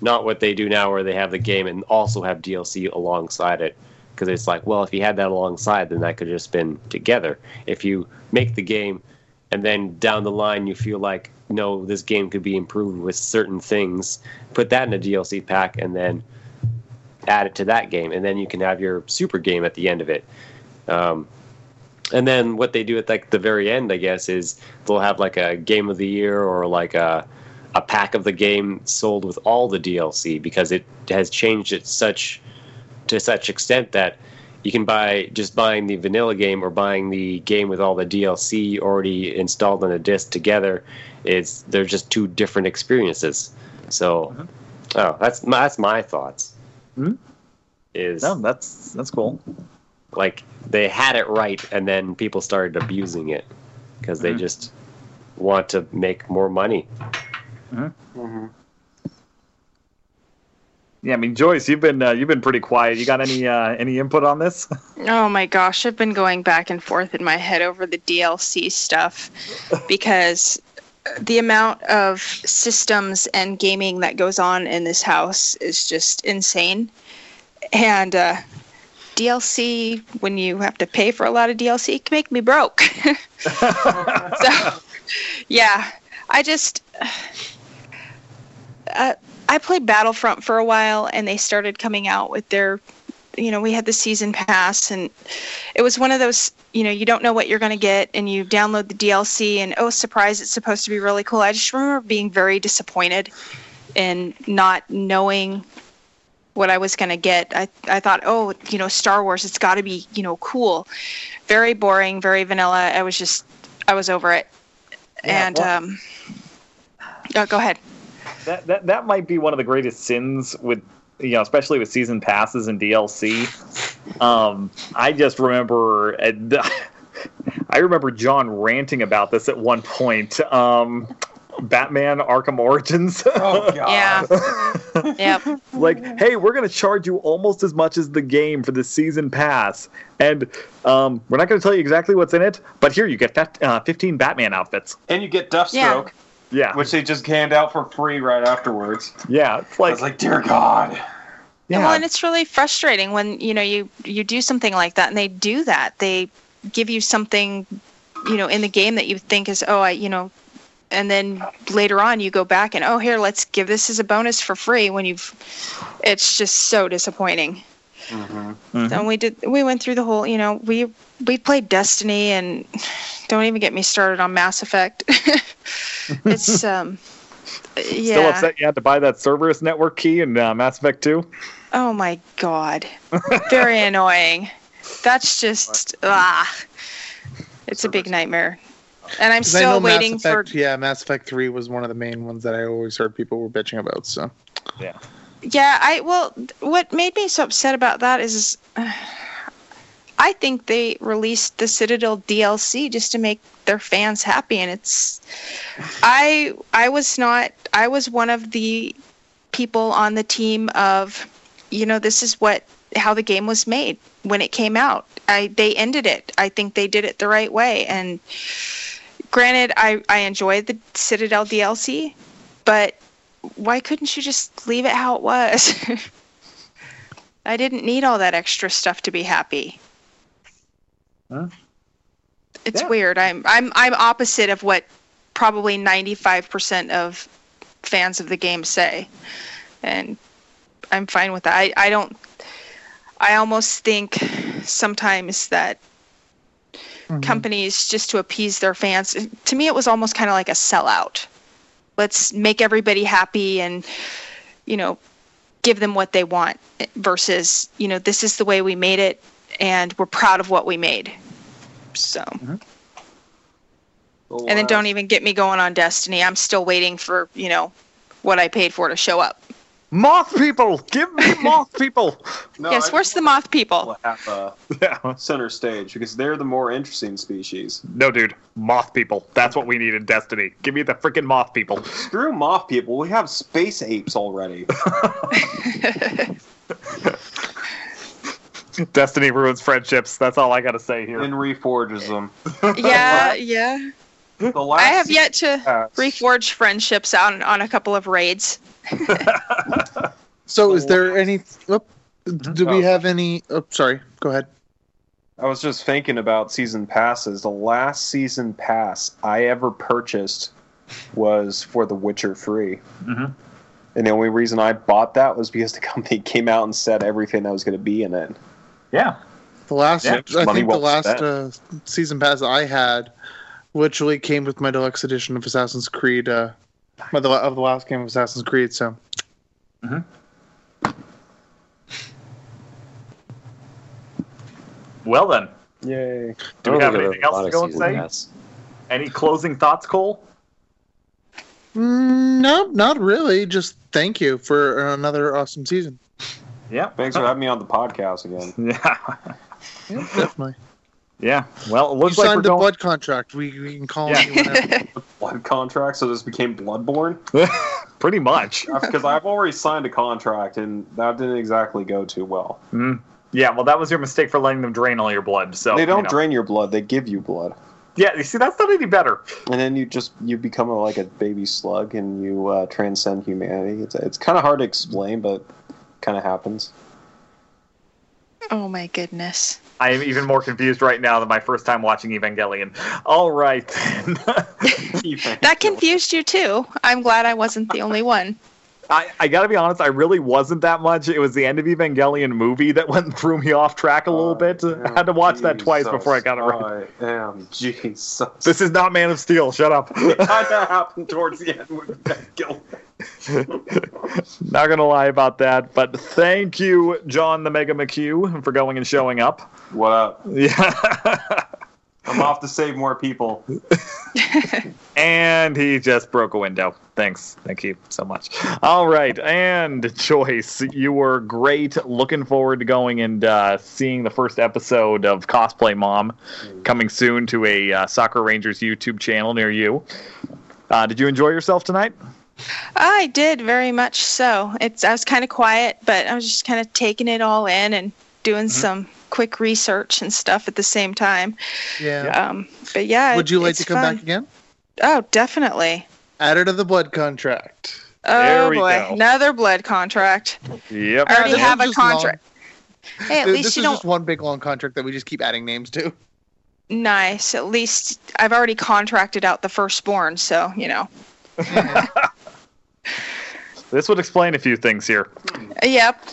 S2: not what they do now where they have the game and also have DLC alongside it because it's like well if you had that alongside then that could just been together. If you make the game and then down the line you feel like no this game could be improved with certain things put that in a DLC pack and then add it to that game. And then you can have your super game at the end of it. Um, and then what they do at like the very end, I guess, is they'll have like a game of the year or like a a pack of the game sold with all the DLC because it has changed it such to such extent that you can buy just buying the vanilla game or buying the game with all the DLC already installed on a disc together. It's they're just two different experiences. So, oh, that's my, that's my thoughts.
S1: Mhm.
S2: Is
S1: No, that's that's cool.
S2: like they had it right and then people started abusing it because they
S1: Mhm.
S2: just want to make more money
S7: Mm-hmm.
S1: Yeah, I mean, Joyce, you've been uh, you've been pretty quiet. You got any uh, any input on this?
S5: Oh my gosh, I've been going back and forth in my head over the DLC stuff because the amount of systems and gaming that goes on in this house is just insane. And uh, DLC, when you have to pay for a lot of DLC, can make me broke. so, yeah, I just. Uh, I played Battlefront for a while, and they started coming out with their you know, we had the season pass and it was one of those, you know, you don't know what you're going to get and you download the DLC and oh, surprise, it's supposed to be really cool. I just remember being very disappointed and not knowing what I was going to get. I, I thought, oh, you know, Star Wars, it's got to be, you know, cool. Very boring, very vanilla. I was just, I was over it.
S1: Yeah,
S5: and,
S1: well-
S5: um, oh, go ahead.
S1: That, that that might be one of the greatest sins with you know, especially with season passes and DLC. Um, I just remember, I remember John ranting about this at one point. Um, Batman Arkham Origins.
S7: Oh god.
S5: Yeah. yep.
S1: like, hey, we're going to charge you almost as much as the game for the season pass. And um, we're not going to tell you exactly what's in it, but here you get that, uh, 15 Batman outfits.
S7: And you get Deathstroke,
S1: Yeah.
S7: Which they just hand out for free right afterwards.
S1: yeah. It's
S7: I
S1: like,
S7: was like, dear God.
S1: Yeah.
S5: Well, and it's really frustrating when you know you you do something like that and they do that. They give you something, you know, in the game that you think is oh I you know, and then later on you go back and oh here let's give this as a bonus for free when you've. It's just so disappointing.
S1: Mhm.
S5: So we did we went through the whole you know we we played Destiny and don't even get me started on Mass Effect. it's um yeah.
S1: Still upset you had to buy that Cerberus network key in uh, Mass Effect 2?
S5: Oh my god. Very annoying. That's just ah. It's a big nightmare. And I'm still waiting
S3: Mass
S5: for
S3: Yeah, Mass Effect 3 was one of the main ones that I always heard people were bitching about. So
S5: Yeah. Yeah, I well what made me so upset about that is uh, I think they released the Citadel DLC just to make their fans happy and it's I I was not I was one of the people on the team of you know this is what how the game was made when it came out. I they ended it. I think they did it the right way and granted I I enjoyed the Citadel DLC, but why couldn't you just leave it how it was? I didn't need all that extra stuff to be happy.
S1: Huh?
S5: It's
S1: Yeah.
S5: weird. I'm I'm I'm opposite of what probably 95% of fans of the game say. And I'm fine with that. I, I don't I almost think sometimes that mm-hmm. companies just to appease their fans to me it was almost kind of like a sellout let's make everybody happy and you know give them what they want versus you know this is the way we made it and we're proud of what we made so and then don't even get me going on destiny i'm still waiting for you know what i paid for to show up
S1: Moth people! Give me moth people!
S4: No,
S5: yes
S4: I
S5: where's the moth people
S4: have uh,
S1: Yeah.
S4: center stage because they're the more interesting species.
S1: No, dude. Moth people. That's what we need in Destiny. Give me the freaking moth people.
S4: Screw moth people. We have space apes already.
S1: Destiny ruins friendships. That's all I gotta say here.
S4: and reforges them.
S5: yeah yeah
S4: The last
S5: i have yet to
S1: Uh,
S5: reforge friendships on on a couple of raids
S3: So, is there any? Oh, do we
S4: Oh.
S3: have any? Oh, sorry. Go ahead.
S4: I was just thinking about season passes. The last season pass I ever purchased was for The Witcher Free.
S1: Mhm.
S4: And the only reason I bought that was because the company came out and said everything that was going to be in it.
S1: Yeah.
S3: The last,
S1: Yeah,
S3: I
S4: money
S3: think the last uh, season pass I had, literally came with my deluxe edition of Assassin's Creed. Uh, my the, of the last game of Assassin's Creed. So
S1: Well then,
S4: Yay.
S1: do we have anything else to go and say? Any closing thoughts, Cole?
S3: Mm, no, not really. Just thank you for another awesome season.
S1: Yeah.
S4: Thanks for having me on the podcast again.
S1: Yeah.
S3: Yeah, definitely.
S1: Yeah. Well, it
S3: You
S1: looks like we're
S3: signed the
S1: going.
S3: blood contract. We, we can call
S1: Yeah.
S3: on.
S4: Blood contract, so this became Bloodborne?
S1: Pretty much.
S4: Because I've already signed a contract, and that didn't exactly go too well.
S1: Mm. Yeah. Well, that was your mistake for letting them drain all your blood. So
S4: they don't
S1: you know.
S4: drain your blood; they give you blood,
S1: Yeah. You see, that's not any better.
S4: and then you just you become a, like a baby slug, and you uh, transcend humanity. It's it's kind of hard to explain, but kind of happens.
S5: oh my goodness
S1: I am even more confused right now than my first time watching Evangelion. All right. then.
S5: that confused you too i'm glad i wasn't the only one
S1: I, I gotta be honest, I really wasn't that much. It was the end of Evangelion movie that went threw me off track a little oh, bit. I had to watch that twice before I got it right.
S4: I oh, am Jesus.
S1: This is not Man of Steel. Shut up.
S4: it kind of happened towards the end with Ben Gilman.
S1: not gonna lie about that, but thank you, John the Mega McHugh, for going and showing up.
S4: What up?
S1: Yeah.
S4: I'm off to save more people.
S1: and he just broke a window. Thanks. Thank you so much. All right. And Joyce, you were great. Looking forward to going and uh, seeing the first episode of Cosplay Mom coming soon to a uh, Sakura Rangers YouTube channel near you. Uh, did you enjoy yourself tonight?
S5: I did very much so. It's I was kind of quiet, but I was just kind of taking it all in and doing some quick research and stuff at the same time.
S3: Yeah.
S5: Um, but yeah,
S3: Would you like to come
S5: fun.
S3: back again?
S5: Oh, definitely.
S3: Add her to the blood contract.
S1: There
S5: Oh
S1: we
S5: boy,
S1: go.
S5: another blood contract.
S1: Yep.
S5: I already
S3: this
S5: have a
S3: just long.
S5: contract. Hey, at
S3: Th-
S5: least
S3: this
S5: you
S3: is
S5: don't.
S3: just one big long contract that we just keep adding names to.
S5: Nice. At least I've already contracted out the firstborn, so you know.
S1: This would explain a few things here.
S5: Uh, yep.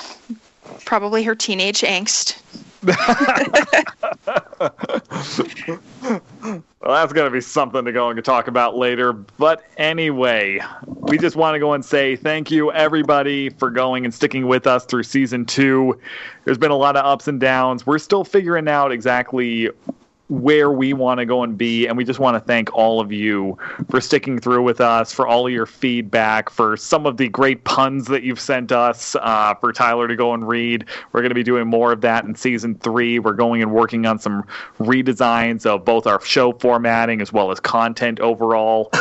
S5: Probably her teenage angst.
S1: Well, that's going to be something to go and talk about later. But anyway, we just want to go and say thank you, everybody, for going and sticking with us through season two. There's been a lot of ups and downs. We're still figuring out exactly where we want to go and be. And we just want to thank all of you for sticking through with us, for all of your feedback, for some of the great puns that you've sent us, uh, for Tyler to go and read. We're going to be doing more of that in season three. We're going and working on some redesigns of both our show formatting as well as content overall.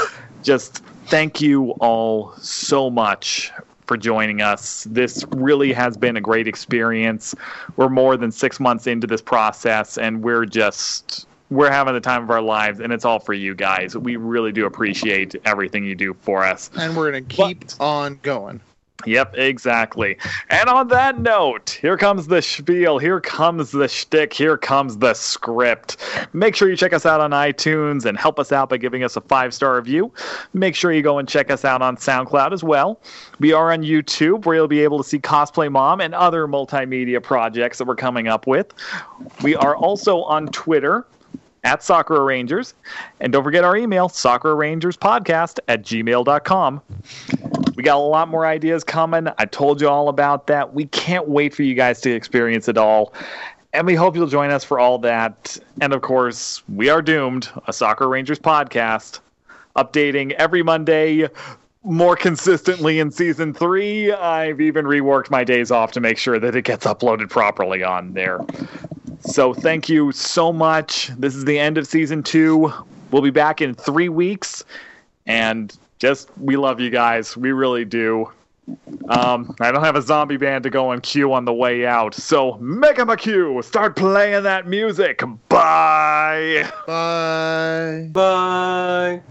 S1: just thank you all so much for joining us. This really has been a great experience. We're more than six months into this process, and we're just we're having the time of our lives, and it's all for you guys. We really do appreciate everything you do for us.
S3: And we're going to keep on going.
S1: Yep, exactly. And on that note, here comes the spiel, here comes the shtick, here comes the script. Make sure you check us out on iTunes and help us out by giving us a five star review. Make sure you go and check us out on SoundCloud as well. We are on YouTube, where you'll be able to see Cosplay Mom and other multimedia projects that we're coming up with. We are also on Twitter at Sakura Rangers. And don't forget our email, sakurarangerspodcast at gmail.com. We got a lot more ideas coming. I told you all about that. We can't wait for you guys to experience it all. And we hope you'll join us for all that. And of course, we are doomed, a Sakura Rangers podcast, updating every Monday more consistently in season three. I've even reworked my days off to make sure that it gets uploaded properly on there. So thank you so much. This is the end of season two. We'll be back in three weeks. And just, we love you guys. We really do. Um, I don't have a zombie band to go and cue on the way out. So make 'em a cue. Start playing that music. Bye.
S3: Bye.
S2: Bye.